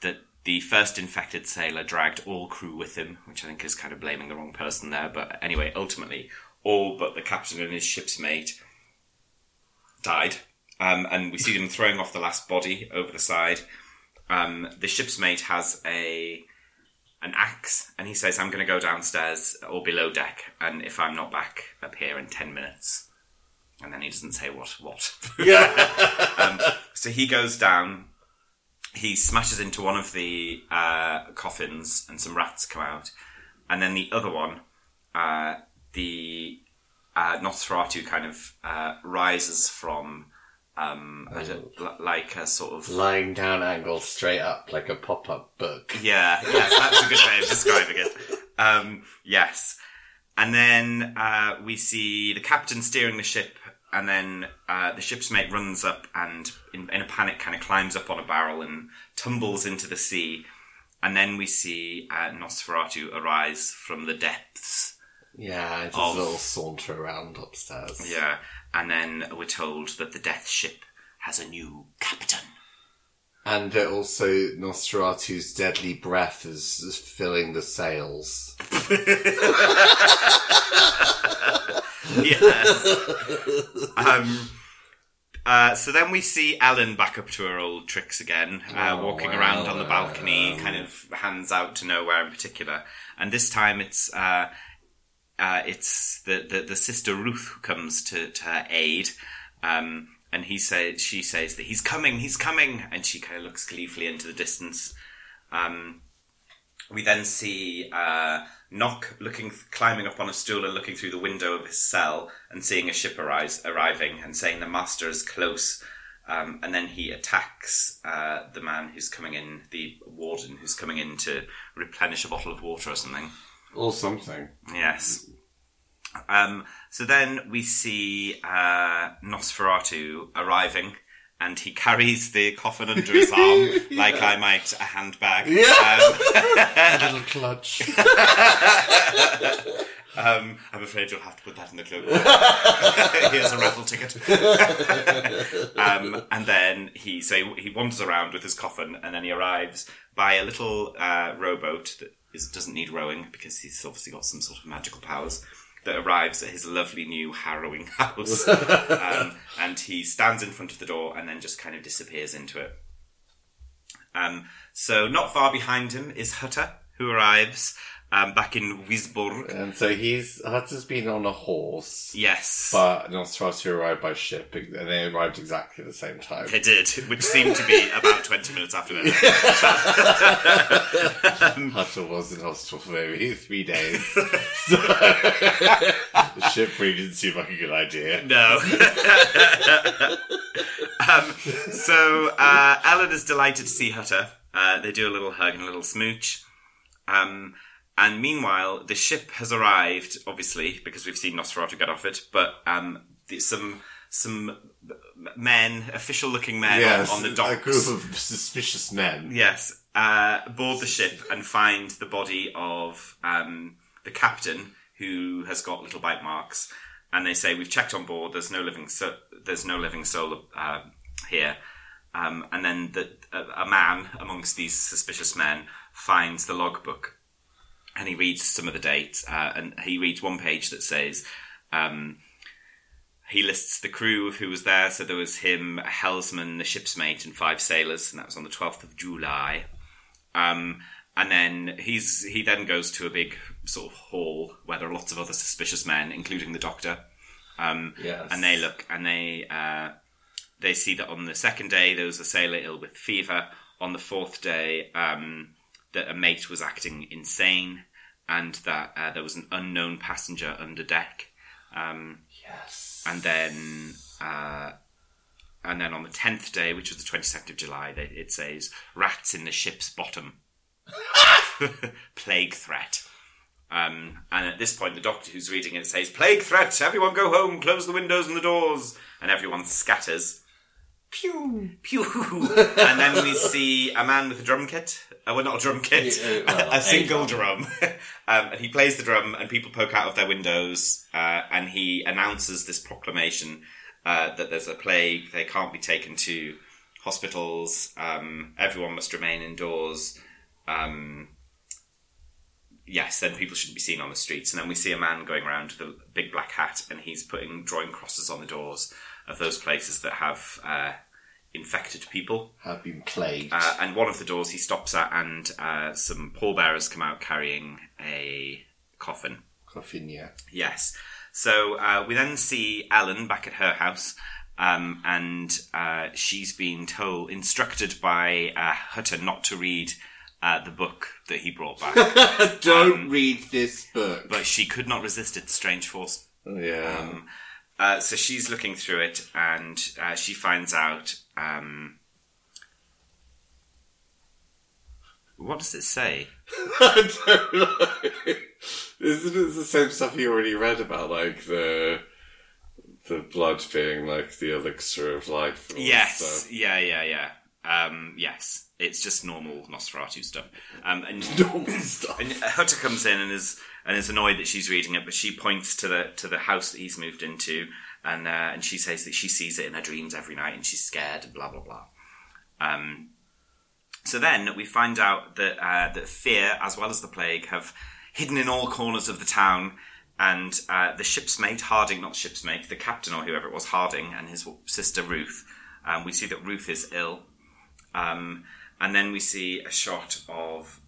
that the first infected sailor dragged all crew with him, which I think is kind of blaming the wrong person there. But anyway, ultimately, all but the captain and his ship's mate died. Um, and we see them throwing off the last body over the side. um, the ship's mate has a an axe, and he says, "I'm going to go downstairs or below deck, and if I'm not back up here in ten minutes." And then he doesn't say what what. Yeah. So he goes down, he smashes into one of the uh, coffins, and some rats come out. And then the other one, uh, the uh, Nosferatu kind of uh, rises from um, I don't- like a sort of. Lying down angle straight up like a pop up book. Yeah, yes, that's a good way of describing it. Um, yes. And then uh, we see the captain steering the ship, and then uh, the ship's mate runs up and, in, in a panic, kind of climbs up on a barrel and tumbles into the sea. And then we see uh, Nosferatu arise from the depths. Yeah, just Of- a little saunter around upstairs. Yeah. And then we're told that the death ship has a new captain. And that also Nosferatu's deadly breath is, is filling the sails. yes. um, uh, so then we see Ellen back up to her old tricks again, uh, Oh, walking around on the balcony, um, kind of hands out to nowhere in particular. And this time it's uh, uh, it's the, the the sister Ruth who comes to, to her aid. Um, and he says, she says that he's coming, he's coming, and she kind of looks gleefully into the distance. Um, we then see uh, Knock looking, climbing up on a stool and looking through the window of his cell and seeing a ship arise, arriving and saying the master is close. Um, and then he attacks uh, the man who's coming in, the warden who's coming in to replenish a bottle of water or something. Or something. Yes. Um, so then we see uh, Nosferatu arriving, and he carries the coffin under his arm like I might a handbag. Yeah. little clutch. Um, I'm afraid you'll have to put that in the cloak. Here's a raffle ticket. um, and then he so he wanders around with his coffin, and then he arrives by a little uh, rowboat that is, doesn't need rowing because he's obviously got some sort of magical powers. That arrives at his lovely new harrowing house, um, and he stands in front of the door and then just kind of disappears into it. Um, so not far behind him is Hutter, who arrives um, back in Wisborg. and so he's Hutter's been on a horse. Yes, But Nosferatu arrived by ship, and they arrived exactly the same time. they did, which seemed to be about twenty minutes after that. Hutter was in hospital for maybe three days. so the ship really didn't seem like a good idea. No. um, so uh, Ellen is delighted to see Hutter. Uh, they do a little hug and a little smooch. Um, and meanwhile, the ship has arrived, obviously, because we've seen Nosferatu get off it, but um, the, some some men, official-looking men Yes, on, on the a group of suspicious men. Yes, uh, board the ship and find the body of um, the captain who has got little bite marks, and they say we've checked on board. There's no living so- there's no living soul uh, here. Um, and then the, a, a man amongst these suspicious men finds the logbook, and he reads some of the dates, uh, and he reads one page that says. Um, he lists the crew of who was there. So there was him, a helmsman, the ship's mate, and five sailors, and that was on the twelfth of July. Um, and then he's he then goes to a big sort of hall where there are lots of other suspicious men, including the doctor. Um, Yes. and they look and they uh, they see that on the second day there was a sailor ill with fever. On the fourth day, um, that a mate was acting insane, and that uh, there was an unknown passenger under deck. Um, Yes. and then uh, and then on the tenth day, which was the twenty second of July, they, it says rats in the ship's bottom, plague threat. Um, and at this point, the doctor who's reading it says, "Plague threat! Everyone go home! Close the windows and the doors!" And everyone scatters. Pew pew. and then we see a man with a drum kit. Uh, well, not a drum kit, Yeah, well, a single a drum. um, and he plays the drum, and people poke out of their windows, uh, and he announces this proclamation uh, that there's a plague. They can't be taken to hospitals. Um, everyone must remain indoors. Um, yes, then people shouldn't be seen on the streets. And then we see a man going around with a big black hat, and he's putting drawing crosses on the doors of those places that have uh, infected people. Have been plagued. Uh, and one of the doors he stops at, and uh, some pallbearers come out carrying a coffin. Coffin, yeah. Yes. So uh, we then see Ellen back at her house, um, and uh, she's been told, instructed by uh, Hutter not to read uh, the book that he brought back, Don't read this book. but she could not resist its strange force. Yeah. Um, uh, so she's looking through it, and uh, she finds out. Um, what does it say? I don't know. Isn't it the same stuff you already read about, like the the blood being like the elixir of life? Yes, yeah, yeah, yeah. Um, yes, it's just normal Nosferatu stuff. Um, and Normal stuff. and Hutter comes in and is and is annoyed that she's reading it, but she points to the to the house that he's moved into, and uh, and she says that she sees it in her dreams every night, and she's scared, and blah blah blah. Um, so then we find out that uh, that fear, as well as the plague, have hidden in all corners of the town. And uh, the ship's mate, Harding, not ship's mate, the captain or whoever it was, Harding, and his sister Ruth. Um, we see that Ruth is ill. Um, and then we see a shot of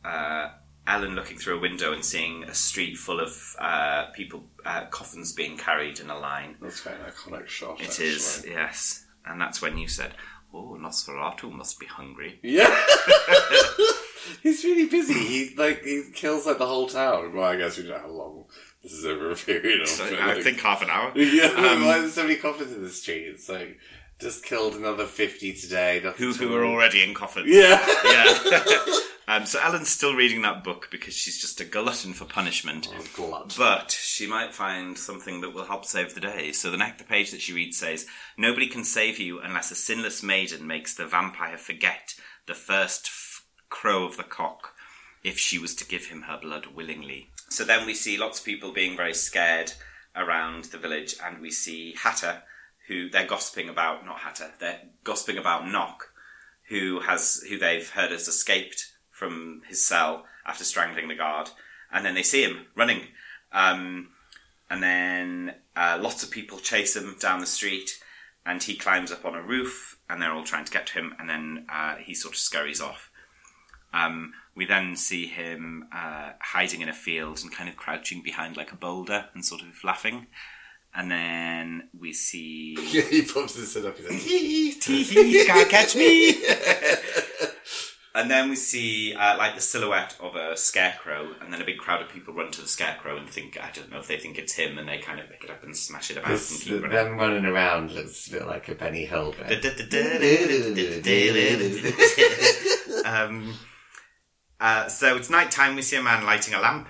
Ellen looking through a window and seeing a street full of uh, people, uh, coffins being carried in a line. That's quite an iconic shot. It actually. is, yes. And that's when you said, Oh, Nosferatu must be hungry. Yeah. He's really busy. He like he kills like the whole town. Well, I guess we don't know how long this is over a period of. So, I like- think half an hour. Yeah, Um, why there's so many coffins in the street? It's like just killed another fifty today. nothing Who, to who worry. are already in coffins. Yeah. Yeah. um, so Ellen's still reading that book because she's just a glutton for punishment. Oh, Blood. But she might find something that will help save the day. So the next the page that she reads says, "Nobody can save you unless a sinless maiden makes the vampire forget the first f- crow of the cock, if she was to give him her blood willingly." So then we see lots of people being very scared around the village, and we see Hutter, who they're gossiping about. Not Hutter, they're gossiping about Knock, who has who they've heard has escaped from his cell after strangling the guard, and then they see him running. Um, and then uh, lots of people chase him down the street, and he climbs up on a roof, and they're all trying to get to him, and then uh, he sort of scurries off. Um, we then see him uh, hiding in a field and kind of crouching behind like a boulder and sort of laughing. And then we see Yeah, he pops his head up. He's like, Tee hee, hee!" can't catch me. and then we see uh, like the silhouette of a scarecrow, and then a big crowd of people run to the scarecrow and think I don't know if they think it's him, and they kind of pick it up and smash it about and This, keep running. them running around looks a bit like a Benny Hill bit. um, uh, so it's night time. We see a man lighting a lamp,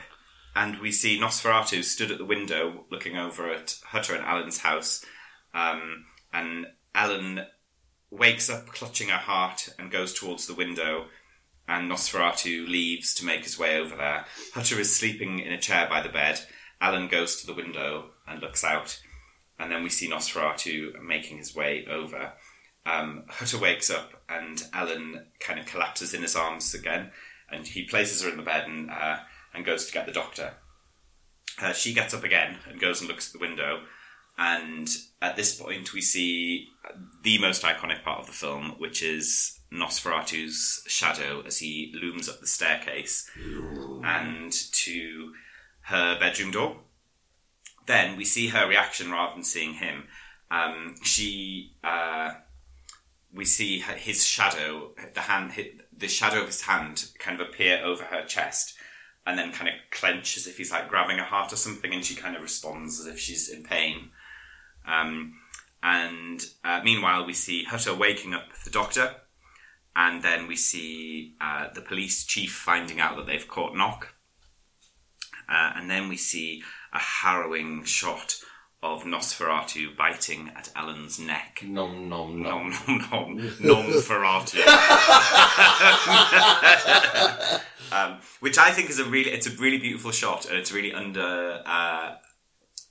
and we see Nosferatu stood at the window looking over at Hutter and Ellen's house. Um, and Ellen wakes up clutching her heart and goes towards the window. And Nosferatu leaves to make his way over there. Hutter is sleeping in a chair by the bed. Ellen goes to the window and looks out. And then we see Nosferatu making his way over. Um, Hutter wakes up and Ellen kind of collapses in his arms again, and he places her in the bed and uh, and goes to get the doctor. Uh, she gets up again and goes and looks at the window, and at this point we see the most iconic part of the film, which is Nosferatu's shadow as he looms up the staircase and to her bedroom door. Then we see her reaction rather than seeing him. Um, she uh, we see his shadow, the hand, the shadow of his hand, kind of appear over her chest, and then kind of clench as if he's like grabbing her heart or something, and she kind of responds as if she's in pain. Um, and uh, meanwhile, we see Hutter waking up the doctor, and then we see uh, the police chief finding out that they've caught Knock, uh, and then we see a harrowing shot of Nosferatu biting at Ellen's neck. Nom nom nom. Nom nom nom Ferratu. um, which I think is a really it's a really beautiful shot and it's really under uh,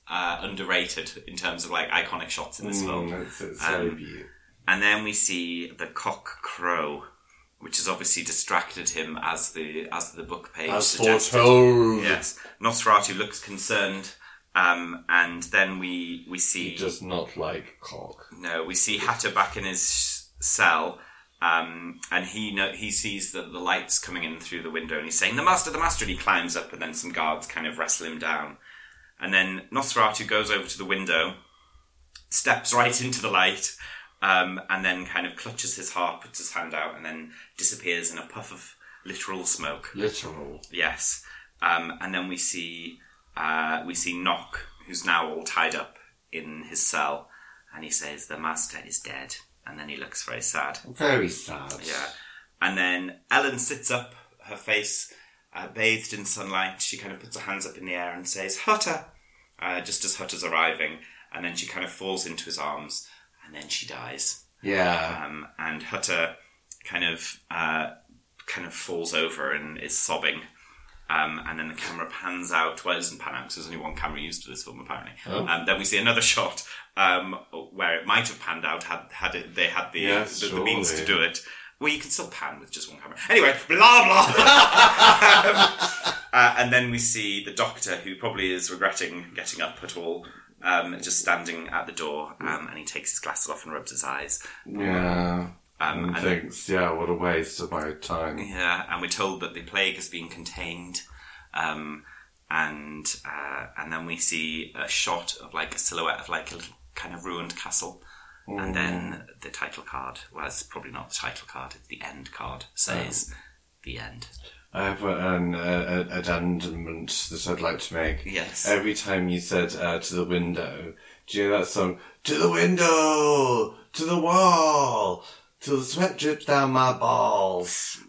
uh, underrated in terms of like iconic shots in this film. Mm, it's, it's so Um, beautiful. And then we see the cock crow, which has obviously distracted him as the as the book page As suggested. foretold. Yes, Nosferatu looks concerned, um, and then we we see He does not like cock. no, we see Hutter back in his cell, um, and he know, he sees that the lights coming in through the window, and he's saying, "The master, the master!" And he climbs up, and then some guards kind of wrestle him down, and then Nosferatu goes over to the window, steps right into the light, um, and then kind of clutches his heart, puts his hand out, and then disappears in a puff of literal smoke. Literal. Yes, um, and then we see uh, we see Knock, who's now all tied up in his cell, and he says, "The master is dead," and then he looks very sad. Very sad. Yeah, and then Ellen sits up, her face uh, bathed in sunlight. She kind of puts her hands up in the air and says, "Hutter," uh, just as Hutter's arriving, and then she kind of falls into his arms, and then she dies. Yeah. Um, and Hutter kind of uh, kind of falls over and is sobbing. Um, and then the camera pans out. Well, it doesn't pan out because there's only one camera used for this film, apparently. Oh. Um, then we see another shot um, where it might have panned out had had it, they had the, Yes, the, the means to do it. Well, you can still pan with just one camera. Anyway, blah blah. um, uh, and then we see the doctor, who probably is regretting getting up at all, um, just standing at the door, um, and he takes his glasses off and rubs his eyes. Yeah. Um, and and- thinks, yeah, what a waste of my time. Yeah, and we're told that the plague has been contained, um, and uh, and then we see a shot of like a silhouette of like a little kind of ruined castle, and then the title card. Well, it's probably not the title card; it's the end card. Says the end. I have an uh, that I'd like to make. Yes. Every time you said uh, to the window, do you know that song? To the window, to the wall, till the sweat drips down my balls.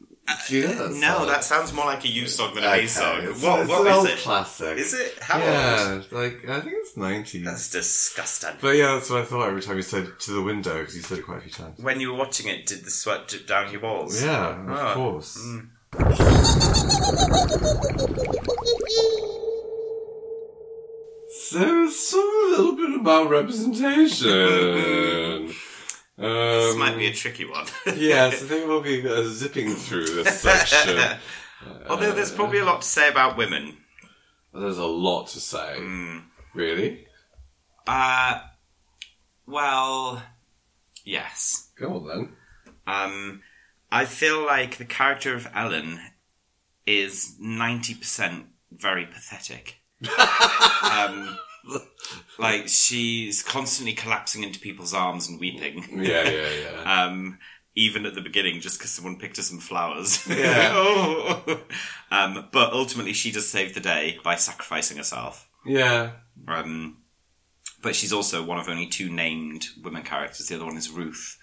Do you know that No, song? that sounds more like a you song than a me song. It's, What, it's what an is old it? classic. Is it? How old? yeah, like I think it's nineties. That's disgusting. But yeah, that's what I thought every time you said to the window because you said it quite a few times. when you were watching it, did the sweat drip down your balls? Yeah, of Ah, course. So it's a little bit about representation. This um, might be a tricky one. yes, I think we'll be uh, zipping through this section. Although there's probably a lot to say about women. There's a lot to say. Really? Uh, well, yes. Go on then. Um, I feel like the character of Ellen is 90% very pathetic. um, like, she's constantly collapsing into people's arms and weeping. Yeah, yeah, yeah. Um, even at the beginning, just because someone picked her some flowers. Yeah. Oh. um, but ultimately, she does save the day by sacrificing herself. yeah. Um, but she's also one of only two named women characters. The other one is Ruth.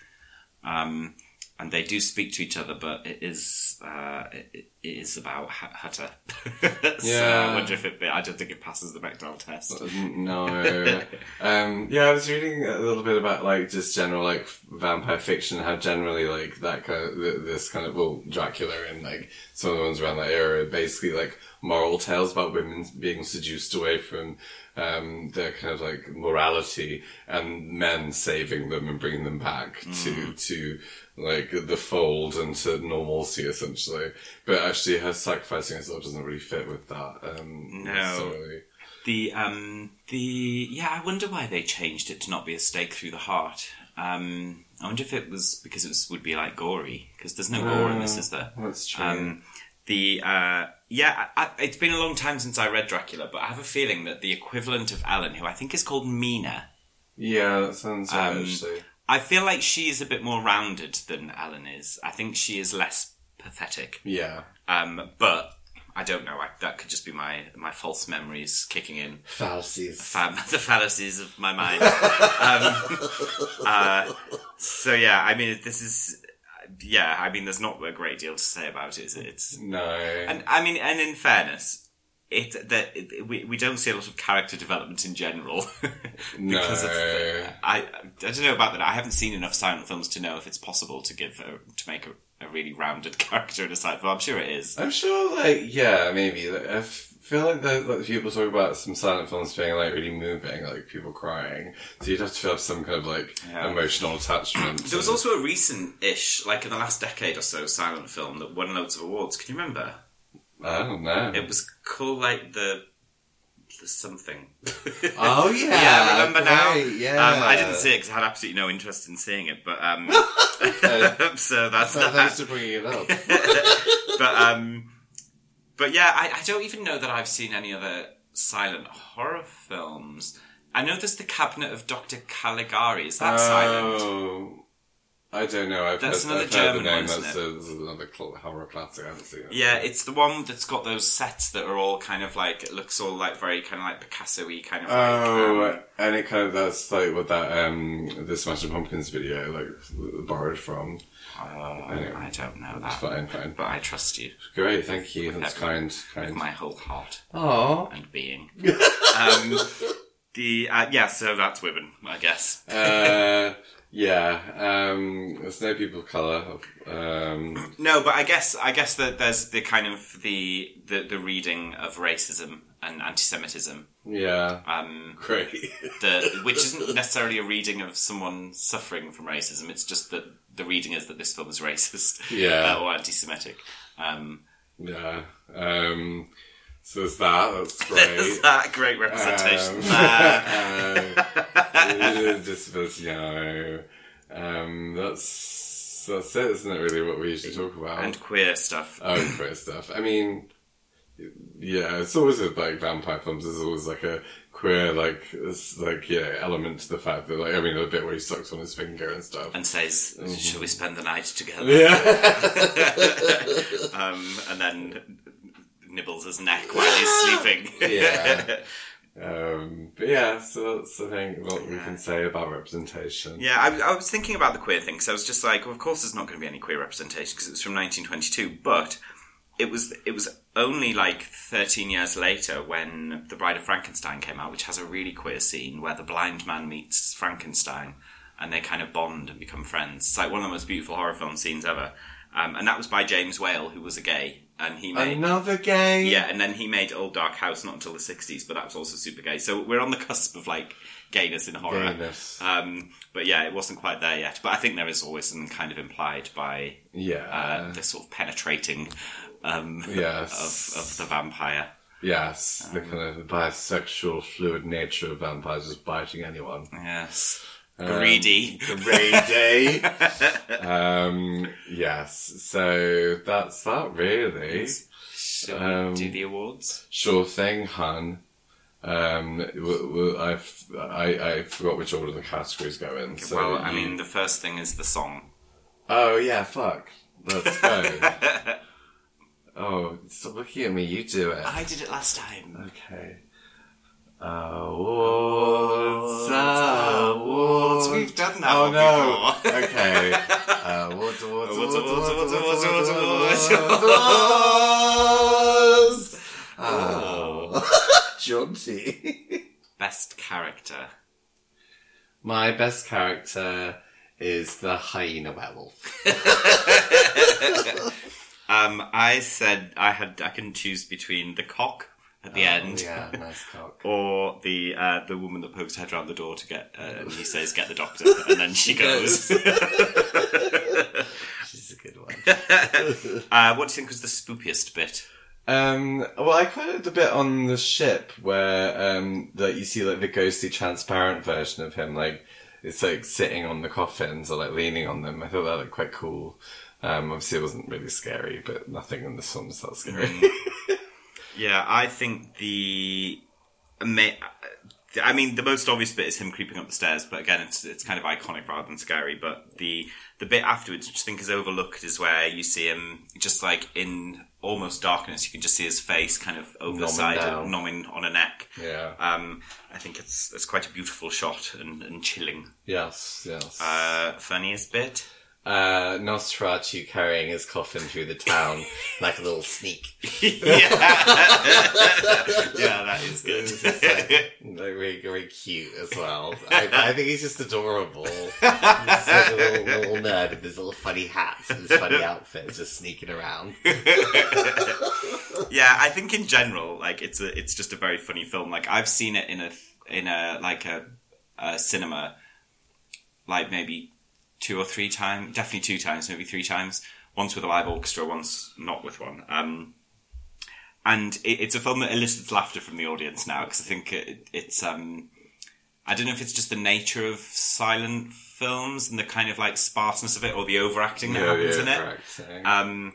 Um, and they do speak to each other, but it is uh, it, it is about H- Hutter. so Yeah. I wonder if it. I don't think it passes the McDonald test. No. um, yeah, I was reading a little bit about like just general like vampire fiction, how generally like that kind of this kind of well Dracula and like some of the ones around that era, are basically like moral tales about women being seduced away from um, their kind of like morality and men saving them and bringing them back to to like the fold into normalcy essentially. But actually, her sacrificing herself doesn't really fit with that. Um, No. necessarily. The um the yeah, I wonder why they changed it to not be a stake through the heart. Um, I wonder if it was because it was, would be like gory because there's no gore in this, is there? That's true. Um, the uh, yeah, I, I, it's been a long time since I read Dracula, but I have a feeling that the equivalent of Ellen, who I think is called Mina, yeah, that sounds right, um, actually. I feel like she is a bit more rounded than Ellen is. I think she is less pathetic, Yeah. um, but I don't know. I, that could just be my my false memories kicking in. Fallacies. Fam- the fallacies of my mind. um, uh, so yeah, I mean, this is yeah. I mean, there's not a great deal to say about it. Is it? It's no. and I mean, and in fairness, it that it, we we don't see a lot of character development in general because of No. I I don't know about that. I haven't seen enough silent films to know if it's possible to give a, to make a, a really rounded character in a silent film. I'm sure it is. I'm sure, like, yeah, maybe. Like, I feel like the, like people talk about some silent films being like really moving, like people crying. So you'd have to have some kind of like Yeah. emotional attachment. There was also a recent-ish, like in the last decade or so, silent film that won loads of awards. Can you remember? I don't. It was called like the something. Oh yeah, yeah, remember now? great, Yeah, Um, I didn't see it because I had absolutely no interest in seeing it, but um, so that's that. thanks for bringing it up. but um, but yeah, I, I don't even know that I've seen any other silent horror films. I know there's the Cabinet of Dr. Caligari. Is that silent? Oh, I don't know. I've That's heard, another I've German the name. one, isn't That's it? a, this is another horror classic. I haven't seen it. Yeah, it's the one that's got those sets that are all kind of like it looks all like very kind of like Picasso-y kind of. Oh, like, um, and it kind of that's like what that um the Smashing Pumpkins video like borrowed from. uh, Anyway. I don't know It's that, fine, fine. but I trust you Great, thank you. That's With kind, with kind. my whole heart Oh, and being. um, the uh, yeah, so that's women, I guess. uh, yeah. Um, there's no people of color. Um, No, but I guess I guess that there's the kind of the the, the reading of racism and anti-Semitism, yeah. um, Great. the which isn't necessarily a reading of someone suffering from racism. It's just that the reading is that this film is racist, Yeah. uh, or anti-Semitic. Um, yeah. So there's that. That's there's great. that great representation. Um, Uh, disability, no. Um, that's that's it, isn't it? Really, what we usually talk about. and queer stuff. Oh, queer stuff. I mean, yeah, it's always with like vampire films. There's always like a queer, like, like yeah, element to the fact that like I mean, the bit where he sucks on his finger and stuff. And says, "Shall we spend the night together?" yeah, um, and then nibbles his neck while he's sleeping. Yeah. um, but yeah, so that's the thing. What we can say about representation. Yeah, I, I was thinking about the queer thing because I was just like, well, of course, there's not going to be any queer representation because it was from 1922, but it was it was only like 13 years later when The Bride of Frankenstein came out, which has a really queer scene where the blind man meets Frankenstein and they kind of bond and become friends. It's like one of the most beautiful horror film scenes ever, um, and that was by James Whale, who was a gay, and he made. Another gay. Yeah, and then he made Old Dark House not until the 60s, but that was also super gay. So we're on the cusp of like gayness in horror. Gayness. Um, but yeah, it wasn't quite there yet. But I think there is always something kind of implied by Yeah. uh, the sort of penetrating um, Yes. of, of the vampire. Yes, the kind of bisexual, fluid nature of vampires just biting anyone. Yes. Um, Greedy. Greedy. um, yes, so that's that really. Shall Um, we do the awards? Sure thing, hun. Um, I've, I, I forgot which order the categories go in. So well, I mean, the first thing is the song. Oh yeah, fuck. Let's go. oh, stop looking at me. You do it. I did it last time. Okay. Awards, awards. We've done that Oh one no. before. okay. Awards, awards, Awards, awards, awards, awards, awards. Oh, jaunty. Best character. My best character is the hyena werewolf. Um, I said I had I can choose between the cock at the end Oh, yeah, nice cock. or the uh, the woman that pokes her head around the door to get uh, and he says get the doctor and then she goes. She's a good one. uh, what do you think was the spookiest bit? Um, well, I quite liked the bit on the ship where um, that you see like the ghostly transparent version of him, like it's like sitting on the coffins or like leaning on them. I thought that looked quite cool. Um, obviously, it wasn't really scary, but nothing in this film is that scary. Yeah, I think the I mean, the most obvious bit is him creeping up the stairs, but again, it's it's kind of iconic rather than scary. But the the bit afterwards, which I think is overlooked, is where you see him just like in almost darkness. You can just see his face kind of over the side, down. nomming on a neck. yeah. Um, I think it's it's quite a beautiful shot and, and chilling. yes. Yes. Uh, funniest bit. Uh, Nosferatu carrying his coffin through the town like a little sneak. yeah, yeah, that is good. like, like really, really cute as well. I, I think he's just adorable. He's like a little, little nerd with his little funny hats and his funny outfits, just sneaking around. yeah, I think in general, like it's a, it's just a very funny film. Like I've seen it in a in a like a, a cinema, like maybe two or three times, definitely two times, maybe three times. Once with a live orchestra, once not with one. Um, and it, it's a film that elicits laughter from the audience now because I think it, it's um, I don't know if it's just the nature of silent films and the kind of like sparseness of it or the overacting that happens in it. Um,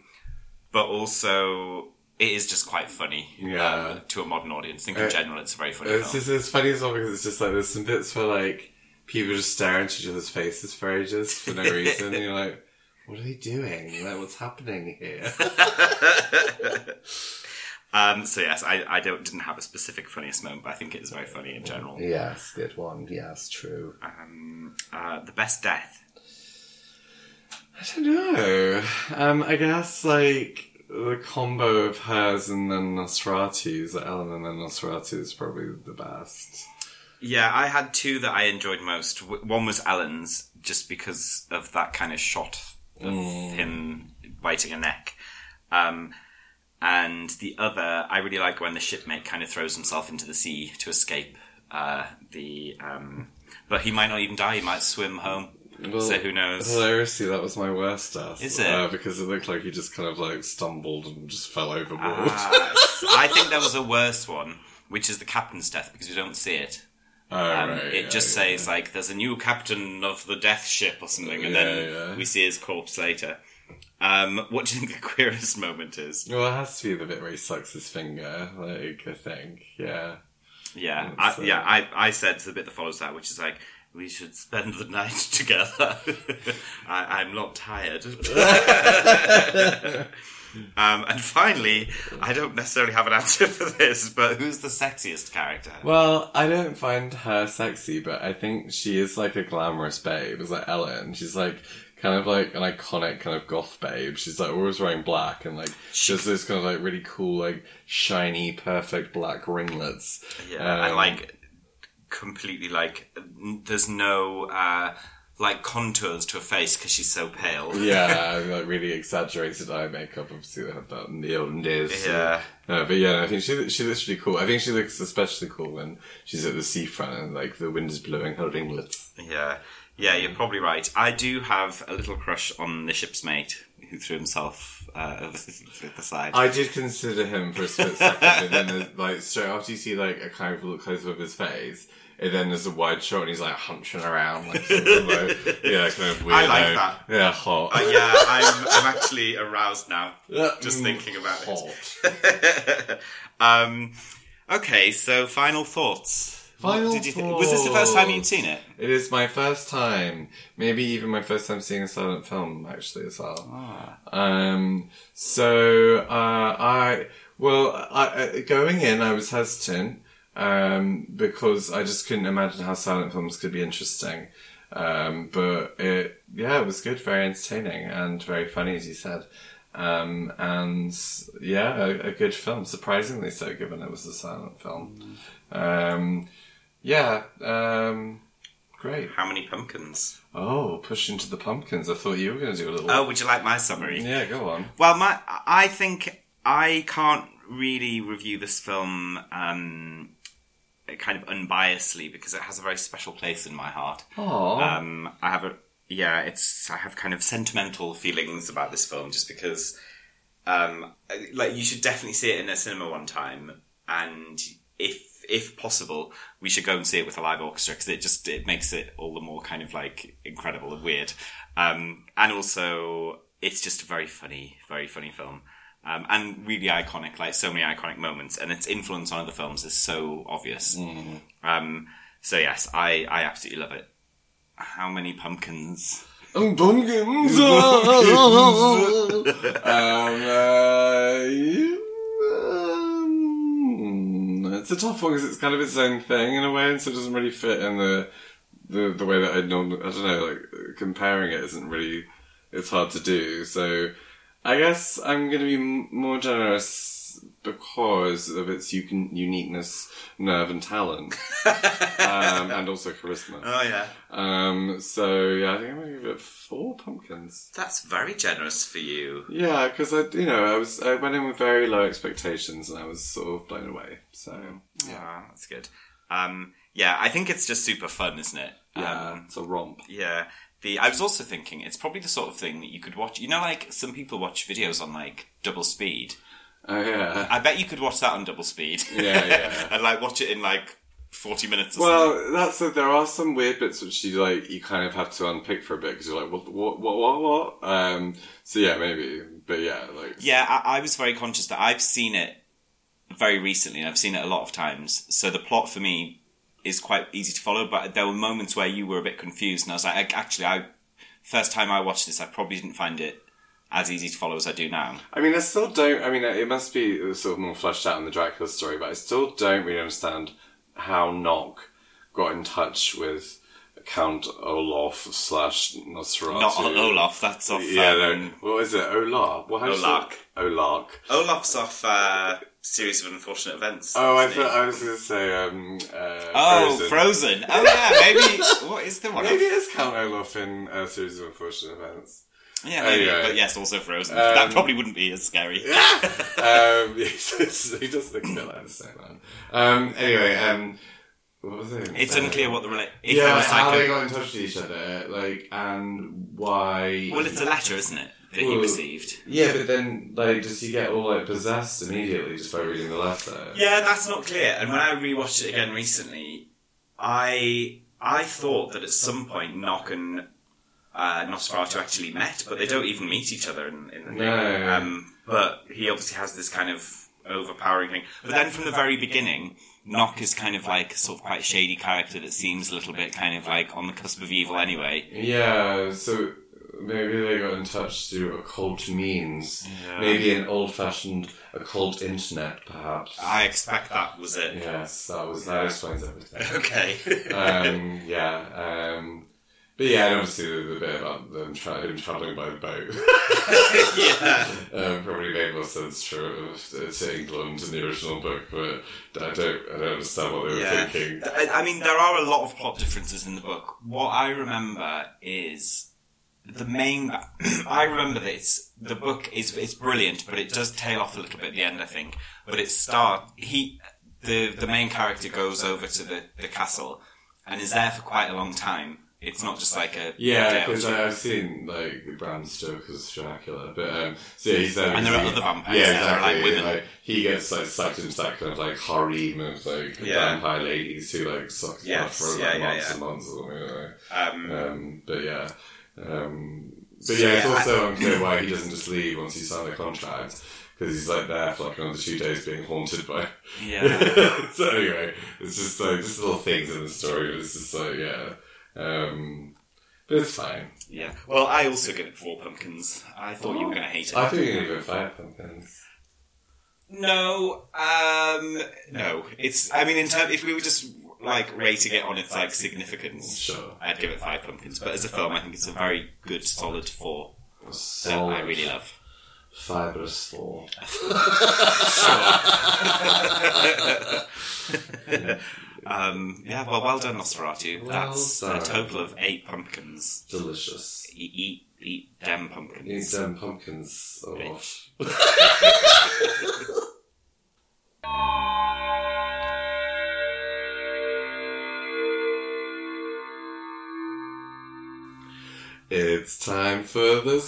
but also it is just quite funny Yeah. um, to a modern audience. I think in Uh, general it's a very funny It's film. just it's funny as well because it's just like there's some bits where like people just stare into each other's faces for ages for no reason, and you're like, what are they doing? Like, what's happening here? Um, so yes, I, I don't didn't have a specific funniest moment, but I think it is very funny in general. Yes, good one. Yes, true. Um, uh, the best death. I don't know. Um, I guess like the combo of hers and then Nosferatu's, Ellen and then Nosferatu is probably the best. Yeah, I had two that I enjoyed most. One was Ellen's, just because of that kind of shot of him biting a neck. Um, and the other, I really like when the shipmate kind of throws himself into the sea to escape uh, the. Um, but he might not even die; he might swim home. so who knows? Hilariously, that was my worst death. Is it? Uh, because it looked like he just kind of like stumbled and just fell overboard. Ah, I think there was a worse one, which is the captain's death because we don't see it. Oh, Um, right, it yeah, just yeah. says like there's a new captain of the death ship or something, and Yeah, then we see his corpse later. Um, what do you think the queerest moment is? Well, it has to be the bit where he sucks his finger. Like I think, yeah. Yeah, I, uh, yeah. I, I said the bit that follows that, which is like we should spend the night together. I, I'm not tired. Um, and finally, I don't necessarily have an answer for this, but who's the sexiest character? Well, I don't find her sexy, but I think she is like a glamorous babe. It's like Ellen. She's like kind of like an iconic kind of goth babe. She's like always wearing black and like she has those kind of like really cool, like shiny, perfect black ringlets. Yeah, and Um, like completely like there's no uh, like contours to her face because she's so pale. yeah, and, like really exaggerated eye makeup. Obviously, they had that in the olden days. Yeah. No, but yeah, I think she she looks really cool. I think she looks especially cool when she's at the seafront and like the wind is blowing her ringlets. Yeah, yeah, you're probably right. I do have a little crush on the ship's mate who threw himself uh, over the side. I did consider him for a split second, and then like straight after you see like a kind of look close up of his face, and then there's a wide shot and he's like hunching around, like, like yeah, kind of weird. I like that. Yeah, hot. Uh, yeah, I'm, I'm actually aroused now, just Mm, thinking about hot. it. um, okay, so final thoughts. What Final did you? Was this the first time you'd seen it? It is my first time, maybe even my first time seeing a silent film, actually, as well. Ah. Um, so, uh, I, well, I, uh, going in, I was hesitant, um, because I just couldn't imagine how silent films could be interesting. Um, but it, yeah, it was good, very entertaining, and very funny, as you said. Um, and yeah, a, a good film, surprisingly so, given it was a silent film. Um, yeah, um, great. How many pumpkins? Oh, push into the pumpkins. I thought you were going to do a little. Oh, would you like my summary? yeah, go on. Well, my I think I can't really review this film um, kind of unbiasedly because it has a very special place in my heart. Oh, Um, I have a yeah, it's I have kind of sentimental feelings about this film just because, um, like you should definitely see it in a cinema one time, and if if possible, we should go and see it with a live orchestra because it just it makes it all the more kind of like incredible and weird, um, and also it's just a very funny, very funny film. Um, and really iconic, like so many iconic moments, and its influence on other films is so obvious. Um, so yes, I, I absolutely love it. How many pumpkins? Um, pumpkins. um, uh, um, it's a tough one because it's kind of its own thing in a way, and so it doesn't really fit in the the, the way that I normally. I don't know, like comparing it isn't really. It's hard to do. So, I guess I'm going to be m- more generous because of its u- uniqueness, nerve, and talent, um, and also charisma. Oh yeah, Um, so yeah, I think I'm gonna give it four pumpkins. that's very generous for you. Yeah, because I, you know, I was I went in with very low expectations and I was sort of blown away. So Yeah, that's good. Um, yeah, I think it's just super fun, isn't it? yeah, Um, it's a romp. yeah. The I was also thinking it's probably the sort of thing that you could watch. You know, like some people watch videos on like double speed. Oh yeah. I bet you could watch that on double speed. Yeah, yeah. and like watch it in like forty minutes. Or something. Well, that's a, there are some weird bits which you like you kind of have to unpick for a bit because you're like what what what what what. Um, so yeah, maybe, but yeah, like Yeah, I, I was very conscious that I've seen it very recently, and I've seen it a lot of times. So the plot for me is quite easy to follow. But there were moments where you were a bit confused, and I was like, I, actually, I first time I watched this, I probably didn't find it as easy to follow as I do now. I mean, I still don't. I mean, it must be sort of more fleshed out in the Dracula story, but I still don't really understand how Knock got in touch with Count Olaf slash Nosferatu. Not Olaf. That's off. Yeah, no. um, What is it? Olaf. What Olaf. do you say Olark. it? Olark. Olaf's off uh, series of unfortunate events. Oh, I thought I was going to say um, uh, Oh, Frozen. Frozen. Oh yeah, maybe. what is the one? Maybe it is Count Olaf in a series of unfortunate events. Yeah, maybe. Anyway. But yes, also Frozen. Um, that probably wouldn't be as scary. um, he does look a bit like the same man. Um, anyway, um, what was it? It's unclear what the rela- yeah, there like was how they got in touch with each other, like, and why? Well, it's a letter, isn't it, that he received? yeah, but then, like, does he get all like possessed immediately just by reading the letter? Yeah, that's not clear. And when I rewatched it again recently, I I thought that at some point Knock and uh, Nosferatu actually met, but they don't even meet each other in, in the thing. No. Um, but he obviously has this kind of overpowering thing. But then from the very beginning, Knock is kind of like sort of quite shady character that seems a little bit kind of like on the cusp of evil anyway. Yeah, so maybe they got in touch through occult means. Maybe an old-fashioned occult internet, perhaps. I expect that was it. yes, that was that explains everything. Okay. um, yeah, um, but yeah, and obviously the, the bit about them tra- him traveling by boat yeah. um, probably made more sense to, to England in the original book, but I don't, I don't understand what they were Yeah. thinking. I mean, there are a lot of plot differences in the book. What I remember is the main. I remember this. the book is it's brilliant, but it does tail off a little bit at the end. I think, but it start he the the main character goes over to the the castle and is there for quite a long time. It's not just like a Yeah, because. I've seen like Bram Stoker's Dracula, but um, so yeah, he's there. And there are other vampires Yeah, are, like, exactly. women. Like, he gets like sucked into that kind of like harem of like Yeah. vampire ladies who like suck Yes, blood for like, yeah, months yeah. and months or something. Like um. Um, but yeah. Um, but yeah, it's also unclear why he doesn't just leave once he signed the contract because he's like there for like another two days being haunted by. yeah. so anyway, it's just like just little things in the story. But it's just like yeah, um, but it's fine. Yeah. Well, I also give it four pumpkins. I thought you were going to hate it. I think you're gonna go five pumpkins. No, um, no. It's. I mean, in term, if we were just like rating it on its like significance, Sure. I'd give it five pumpkins. But as a film, I think it's a very good, solid four that I really love. fibrous four. Um, yeah. Well, well done, Nosferatu. Well That's done. a total of eight pumpkins. Delicious. Eat, eat, eat them Eat pumpkins. them pumpkins. Oh, It's time for the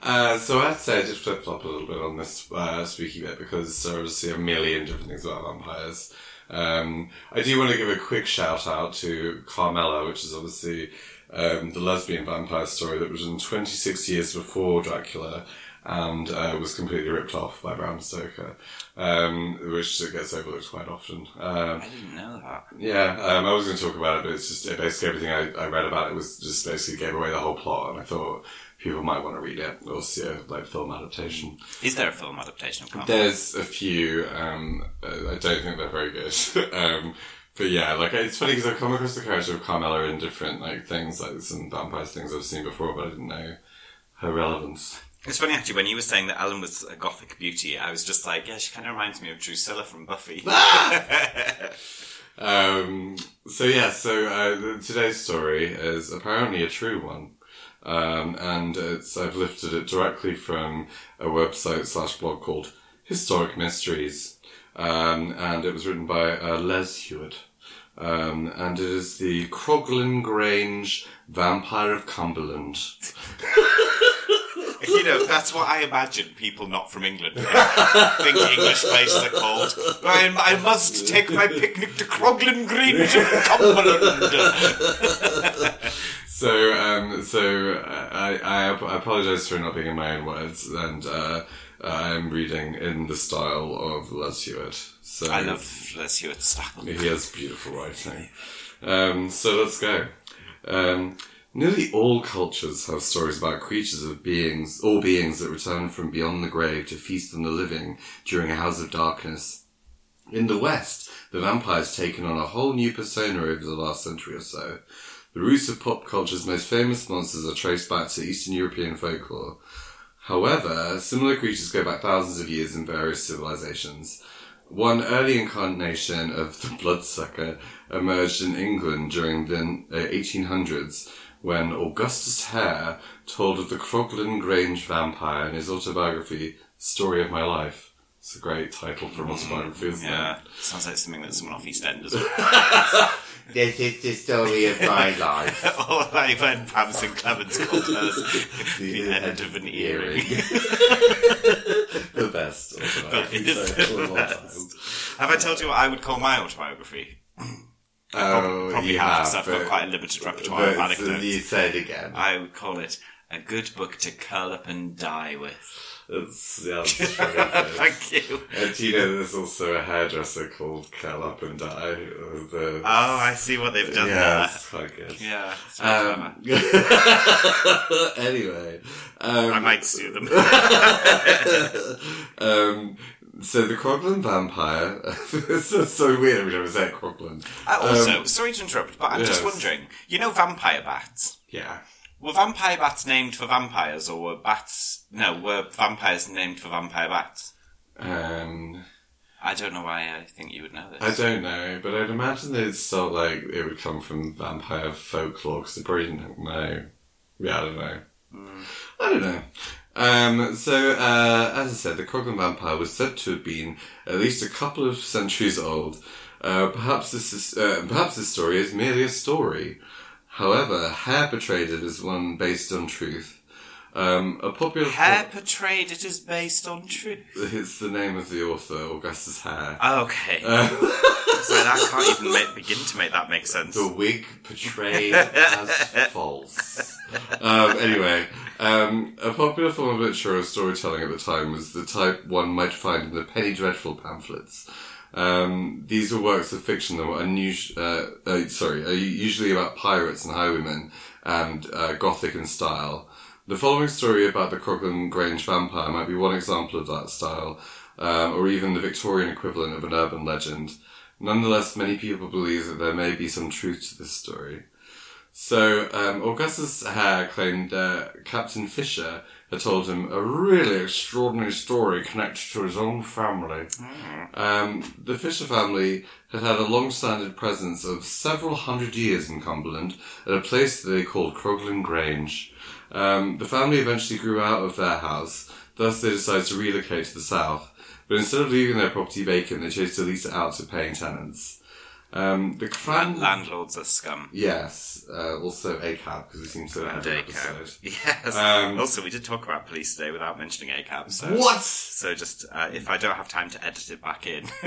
Uh, so I'd say I just flip flop a little bit on this uh, spooky bit because there are obviously a million different things about vampires. Um, I do want to give a quick shout out to Carmilla, which is obviously um, the lesbian vampire story that was in 26 years before Dracula and uh, was completely ripped off by Bram Stoker, um, which gets overlooked quite often. Um, I didn't know that. yeah, um, I was going to talk about it, but it's just it basically everything I, I read about it was just basically gave away the whole plot, and I thought people might want to read it or see a like film adaptation. Is there a film adaptation of? There's a few. Um, I don't think they're very good. um, but yeah, like it's funny because I've come across the character of Carmilla in different like things, like some vampires things I've seen before, but I didn't know her relevance. It's funny actually when you were saying that Ellen was a gothic beauty, I was just like, yeah, she kind of reminds me of Drusilla from Buffy. Um, so yeah, so uh, today's story is apparently a true one. Um, and it's, I've lifted it directly from a website slash blog called Historic Mysteries. Um, and it was written by uh, Les Hewitt. Um, and it is the Croglin Grange Vampire of Cumberland. You know, that's what I imagine people not from England think English places are called. I, I must take my picnic to Croglin Grange of Cumberland. So, um, so uh, I, I, I apologize for not being in my own words, and uh, I'm reading in the style of Les Hewitt. So I love Les Hewitt's style. He has beautiful writing. Um, so let's go. Um, nearly all cultures have stories about creatures of beings, or beings that return from beyond the grave to feast on the living during a house of darkness. In the West, the vampire's taken on a whole new persona over the last century or so. The roots of pop culture's most famous monsters are traced back to Eastern European folklore. However, similar creatures go back thousands of years in various civilizations. One early incarnation of the bloodsucker emerged in England during the uh, 1800s when Augustus Hare told of the Croglin Grange vampire in his autobiography, Story of My Life. It's a great title for an mm, autobiography, isn't Yeah, it? sounds like something that someone off EastEnders would This is the story of my life. Or like when Pam St. Clements called us the end of an earring. the best autobiography It is title of all the best. Have I told you what I would call my autobiography? Oh, Probably you have, have, 'cause I've got quite a limited repertoire of anecdotes. You said again. I would call it a good book to curl up and die with. It's, yeah, it's. Thank you. And you know there's also a hairdresser called Curl Up and Die? The, Oh, I see what they've done yeah, it's quite good. there. Yeah. Um, anyway, um, I might sue them. um, so the Croglin vampire. it's so, so weird every time I say Croglin. Uh, also, Um, sorry to interrupt, but I'm just wondering. You know vampire bats? yeah. Were vampire bats named for vampires, or were bats... No, were vampires named for vampire bats? Um, I don't know why I think you would know this. I don't know, but I'd imagine they'd still like it would come from vampire folklore because they probably didn't know. Yeah, I don't know. I don't know. Um, so, uh, as I said, the Croglin vampire was said to have been at least a couple of centuries old. Uh, perhaps this is, uh, perhaps this story is merely a story. However, Hare portrayed it as one based on truth. Um, a popular Hare portrayed it as based on truth. it's the name of the author, Augustus Hare. Okay. Uh, so I can't even make, begin to make that make sense. The wig portrayed as false. Um, anyway, um, a popular form of literature or storytelling at the time was the type one might find in the Penny Dreadful pamphlets. Um, these were works of fiction that were unusual, uh, uh, sorry, uh, usually about pirates and highwaymen and uh, gothic in style. The following story about the Croglin Grange vampire might be one example of that style, um, or even the Victorian equivalent of an urban legend. Nonetheless, many people believe that there may be some truth to this story. So, um, Augustus Hare claimed uh, Captain Fisher had told him a really extraordinary story connected to his own family. Um, the Fisher family had had a long-standing presence of several hundred years in Cumberland at a place that they called Croglin Grange. Um, the family eventually grew out of their house, thus they decided to relocate to the south. But instead of leaving their property vacant, they chose to lease it out to paying tenants. Um, the clan... Landlords are scum. Yes, uh, also ACAB, because we seem to have ACAB. episode. Yes. Um, also, we did talk about police today without mentioning ACAB. So, What? So just uh, if I don't have time to edit it back in,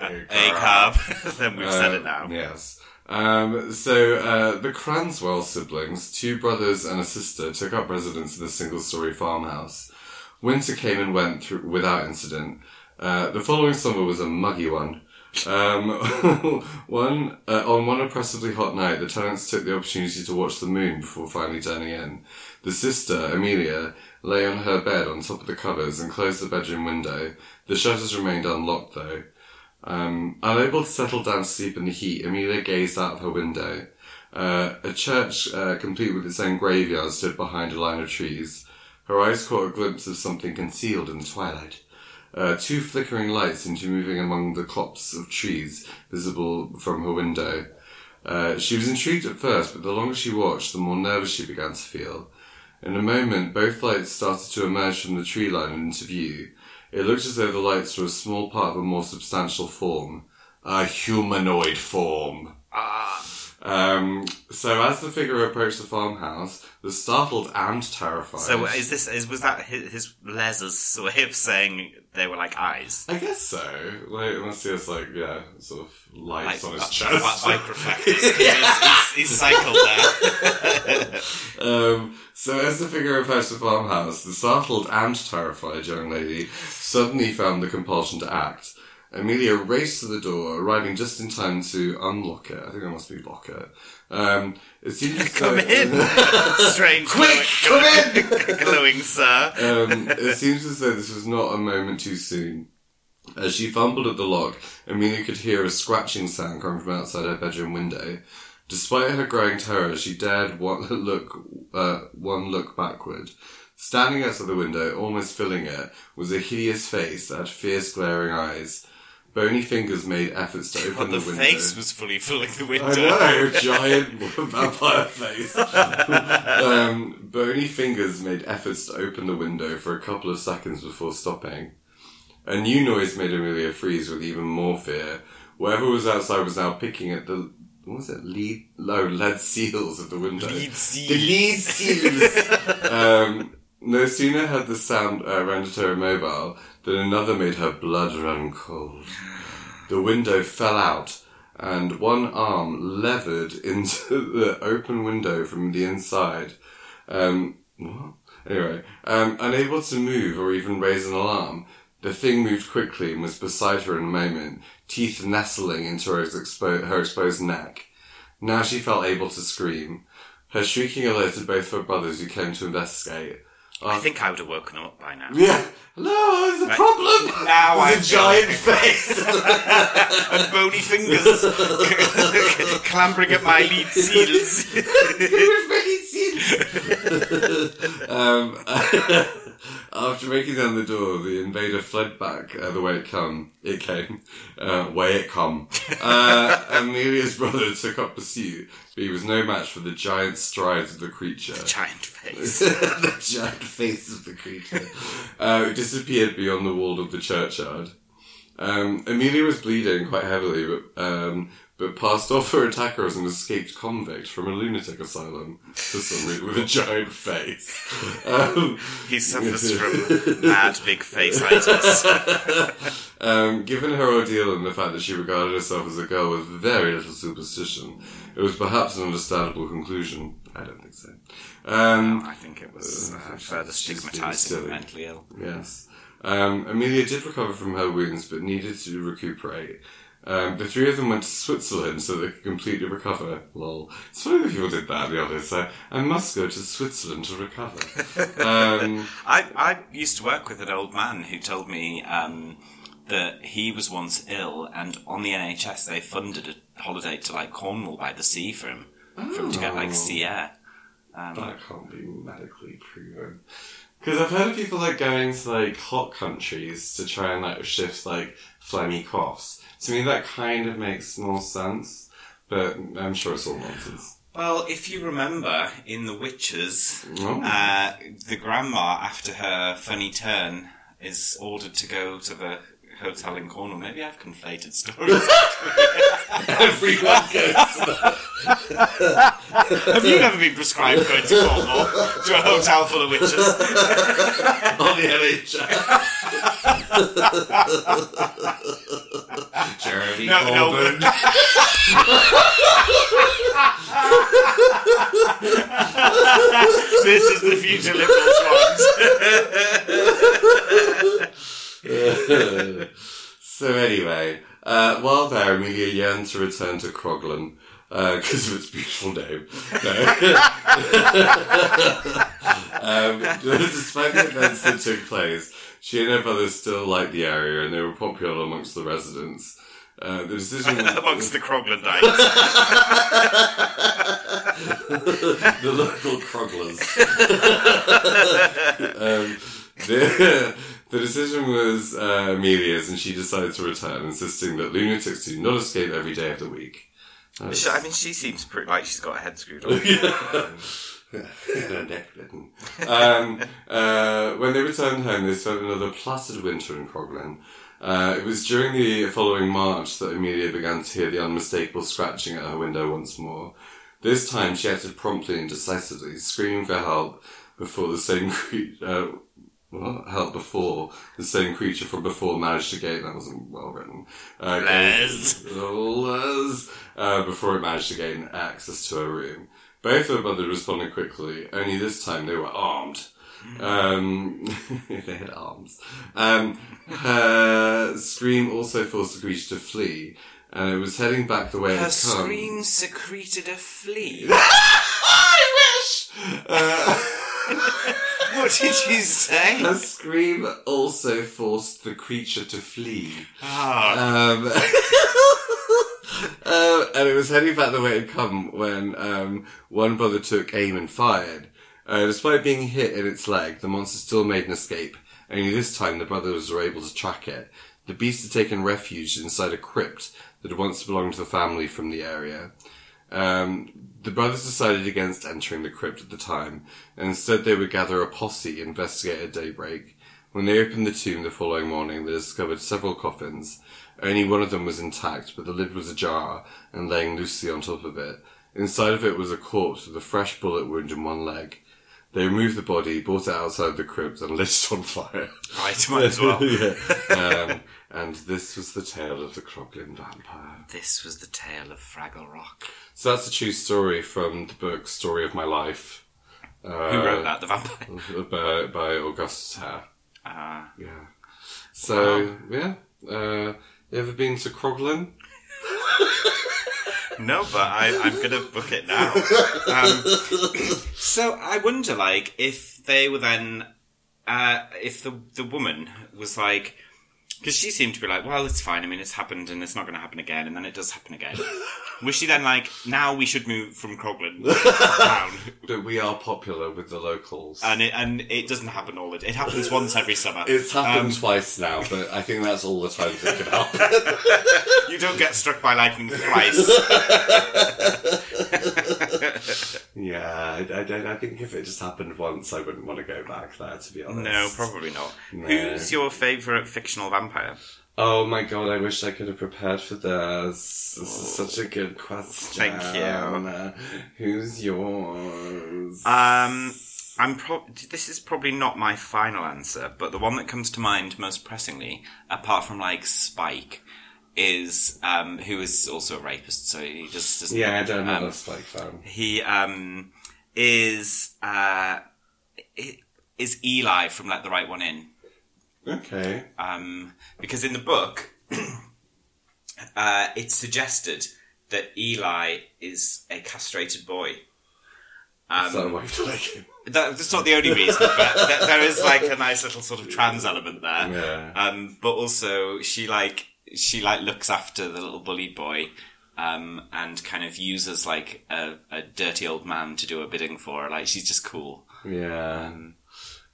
ACAB, then we've said it now. Um, Yes. Um, so uh, the Cranswell siblings, two brothers and a sister, took up residence in a single-story farmhouse. Winter came and went through without incident. Uh, the following summer was a muggy one. Um, one uh, on one oppressively hot night, the tenants took the opportunity to watch the moon before finally turning in. The sister, Amelia, lay on her bed on top of the covers and closed the bedroom window. The shutters remained unlocked, though. Um, unable to settle down to sleep in the heat, Amelia gazed out of her window. Uh, a church, uh, complete with its own graveyard, stood behind a line of trees. Her eyes caught a glimpse of something concealed in the twilight. Uh, two flickering lights seemed to be moving among the copse of trees visible from her window. Uh, she was intrigued at first, but the longer she watched, the more nervous she began to feel. In a moment, both lights started to emerge from the tree line into view. It looked as though the lights were a small part of a more substantial form, a humanoid form. Ah. Um, so as the figure approached the farmhouse, the startled and terrified. So is this is was that his, his Les's way of saying they were like eyes? I guess so. Like, unless he has like yeah, sort of lights Like on his uh, chest. mi- microfactors. he's, he's, he's cycled there. Um, so as the figure approached the farmhouse, the startled and terrified young lady suddenly found the compulsion to act. Amelia raced to the door, arriving just in time to unlock it. I think that must be lock it. Um, it seemed as Come though- in, strange, Quick, come in! glowing sir. um, it seems as though this was not a moment too soon. As she fumbled at the lock, Amelia could hear a scratching sound coming from outside her bedroom window. Despite her growing terror, she dared one look, uh, one look backward. Standing outside the window, almost filling it, was a hideous face that had fierce, glaring eyes. Bony fingers made efforts to open But the, the window. face was fully filling the window. I know, giant vampire face. um, bony fingers made efforts to open the window for a couple of seconds before stopping. A new noise made Amelia freeze with even more fear. Whatever was outside was now picking at the what was it? Lead, no, lead seals of the window. Lead seals. The lead seals. um, no sooner had the sound uh, rendered her immobile than another made her blood run cold. The window fell out, and one arm levered into the open window from the inside. Um, what? Anyway, um, unable to move or even raise an alarm, the thing moved quickly and was beside her in a moment, teeth nestling into her, expo- her exposed neck. Now she felt able to scream. Her shrieking alerted both her brothers who came to investigate. I think I would have woken them up by now. Yeah. Hello, a Right. problem. Now I There's a giant face. and bony fingers clambering at my lead seals. um, after breaking down the door, the invader fled back uh, the way it come. It came, uh, way it come. Uh, Amelia's brother took up pursuit, but he was no match for the giant strides of the creature. Giant face. the giant face of the creature uh, disappeared beyond the wall of the churchyard. Um, Amelia was bleeding quite heavily, but um, but passed off her attacker as an escaped convict from a lunatic asylum for some reason with a giant face. Um, He suffers from mad big face-itis. um, given her ordeal and the fact that she regarded herself as a girl with very little superstition, it was perhaps an understandable conclusion. I don't think so. Um, I think it was uh, further stigmatising silly. the mentally ill. Yes. Um, Amelia did recover from her wounds, but needed to recuperate. Um, the three of them went to Switzerland so they could completely recover. Lol. It's funny that people did that the other day. I must go to Switzerland to recover. um, I, I used to work with an old man who told me um, that he was once ill, and on the NHS they funded a holiday to like Cornwall by the sea for him, for him to get like Oh. sea air. Um, that can't be medically proven. Because I've heard of people like going to like hot countries to try and like shift like phlegmy coughs. To me, that kind of makes more sense, but I'm sure it's all nonsense. well, if you remember in The Witches, Oh. uh, the grandma, after her funny turn, is ordered to go to the hotel in Cornwall. Maybe I've conflated stories. Everyone goes Have you never been prescribed going to Cornwall to a hotel full of witches? on the NHS. Jeremy No, no. Corbyn. this is the future Liberals ones. so anyway, uh, while there, Amelia yearned to return to Croglin because of its beautiful name. No. um, despite the events that took place, she and her brother still liked the area and they were popular amongst the residents. Uh, the decision Amongst the Croglandites. the local Croglers. um, the, the decision was uh, Amelia's, and she decided to return, insisting that lunatics do not escape every day of the week. She- I mean, she seems pretty like she's got her head screwed on. um, uh, when they returned home, they spent another placid winter in Croglin. Uh, it was during the following March that Amelia began to hear the unmistakable scratching at her window once more. This time she acted promptly and decisively, screaming for help before the same creature, uh, what? Help before the same creature from before managed to gain, that wasn't well written. Uh, Les. Les, uh, before it managed to gain access to her room. Both of the brothers responded quickly, only this time they were armed. Um, they had arms. Um, her scream also forced the creature to flee, and it was heading back the way it Her had come. Her scream secreted a flea. I wish! Uh, what did you say? her scream also forced the creature to flee. Ah, Um, uh, and it was heading back the way it had come when um, one brother took aim and fired. Uh, despite being hit in its leg, the monster still made an escape. Only this time, the brothers were able to track it. The beast had taken refuge inside a crypt that had once belonged to the family from the area. Um, the brothers decided against entering the crypt at the time, and instead they would gather a posse and investigate at daybreak. When they opened the tomb the following morning, they discovered several coffins. Only one of them was intact, but the lid was ajar and laying loosely on top of it. Inside of it was a corpse with a fresh bullet wound in one leg. They removed the body, brought it outside the crypt, and lit it on fire. right, might as well. yeah. um, and this was the tale of the Croglin vampire. This was the tale of Fraggle Rock. So that's a true story from the book Story of My Life. Uh, Who wrote that? The vampire. By, by Augustus Hare. Ah. Yeah. So, yeah. Uh, you ever been to Croglin? No, but I, I'm gonna book it now. Um, so I wonder, like, if they were then, uh, if the the woman was like, because she seemed to be like, well, it's fine. I mean, it's happened, and it's not going to happen again, and then it does happen again. was she then like, now we should move from Croglin down, But we are popular with the locals. and it and it doesn't happen all the. It happens once every summer. it's happened Um, twice now, but I think that's all the times it can happen. you don't get struck by lightning thrice. I, I, don't- I think if it just happened once, I wouldn't want to go back there, to be honest. no, probably not. No. Who's your favourite fictional vampire? Oh my god, I wish I could have prepared for this. This is such a good question. Thank you. Who's yours? Um, I'm pro- this is probably not my final answer, but the one that comes to mind most pressingly, apart from like Spike, is um, who is also a rapist. So he just doesn't. yeah, I don't know um, that Spike fan. He um, is uh, is Eli from Let the Right One In. Okay. um, because in the book, uh, it's suggested that Eli is a castrated boy. Um, so why you like him? that, that's not the only reason, but th- there is like a nice little sort of trans element there. Yeah. Um, but also she like she like looks after the little bullied boy. Um, and kind of uses like a, a dirty old man to do a bidding for her. Like she's just cool. Yeah.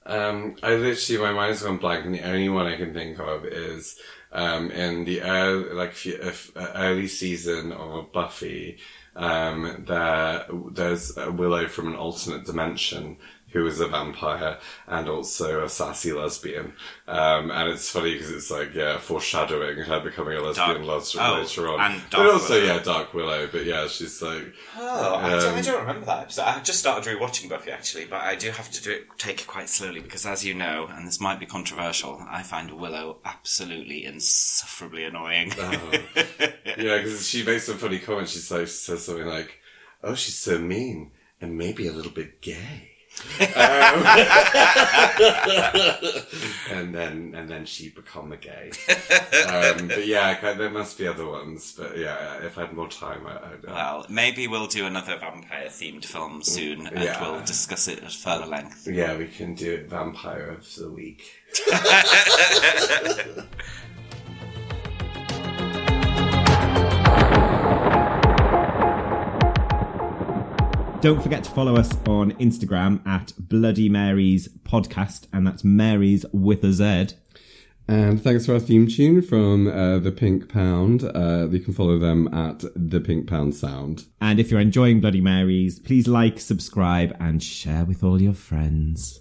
Um, I literally, my mind's gone blank, and the only one I can think of is um, in the early, like if, you- if, uh, early season of Buffy. Um, there, there's a Willow from an alternate dimension who is a vampire and also a sassy lesbian. Um, and it's funny because it's like, yeah, foreshadowing her becoming a lesbian Dark- later, oh, later on. and but also, Willow. yeah, Dark Willow. But yeah, she's like, Oh, I, don't, I Um, don't remember that episode. I just started rewatching Buffy actually, but I do have to do it, take it quite slowly because, as you know, and this might be controversial, I find Willow absolutely insufferably annoying. Oh. Yeah, because she makes some funny comments. She's like, she says something like, "Oh, she's so mean and maybe a little bit gay." Um, and then and then she become a gay. Um, but yeah, there must be other ones. But yeah, if I had more time, I, I'd, uh, well, maybe we'll do another vampire-themed film soon, and Yeah. we'll discuss it at further length. yeah, we can do it. Vampire of the week. Don't forget to follow us on Instagram at Bloody Mary's Podcast, and that's Mary's with a Z. And thanks for our theme tune from uh, the Pink Pound. Uh, you can follow them at the Pink Pound Sound. And if you're enjoying Bloody Marys, please like, subscribe, and share with all your friends.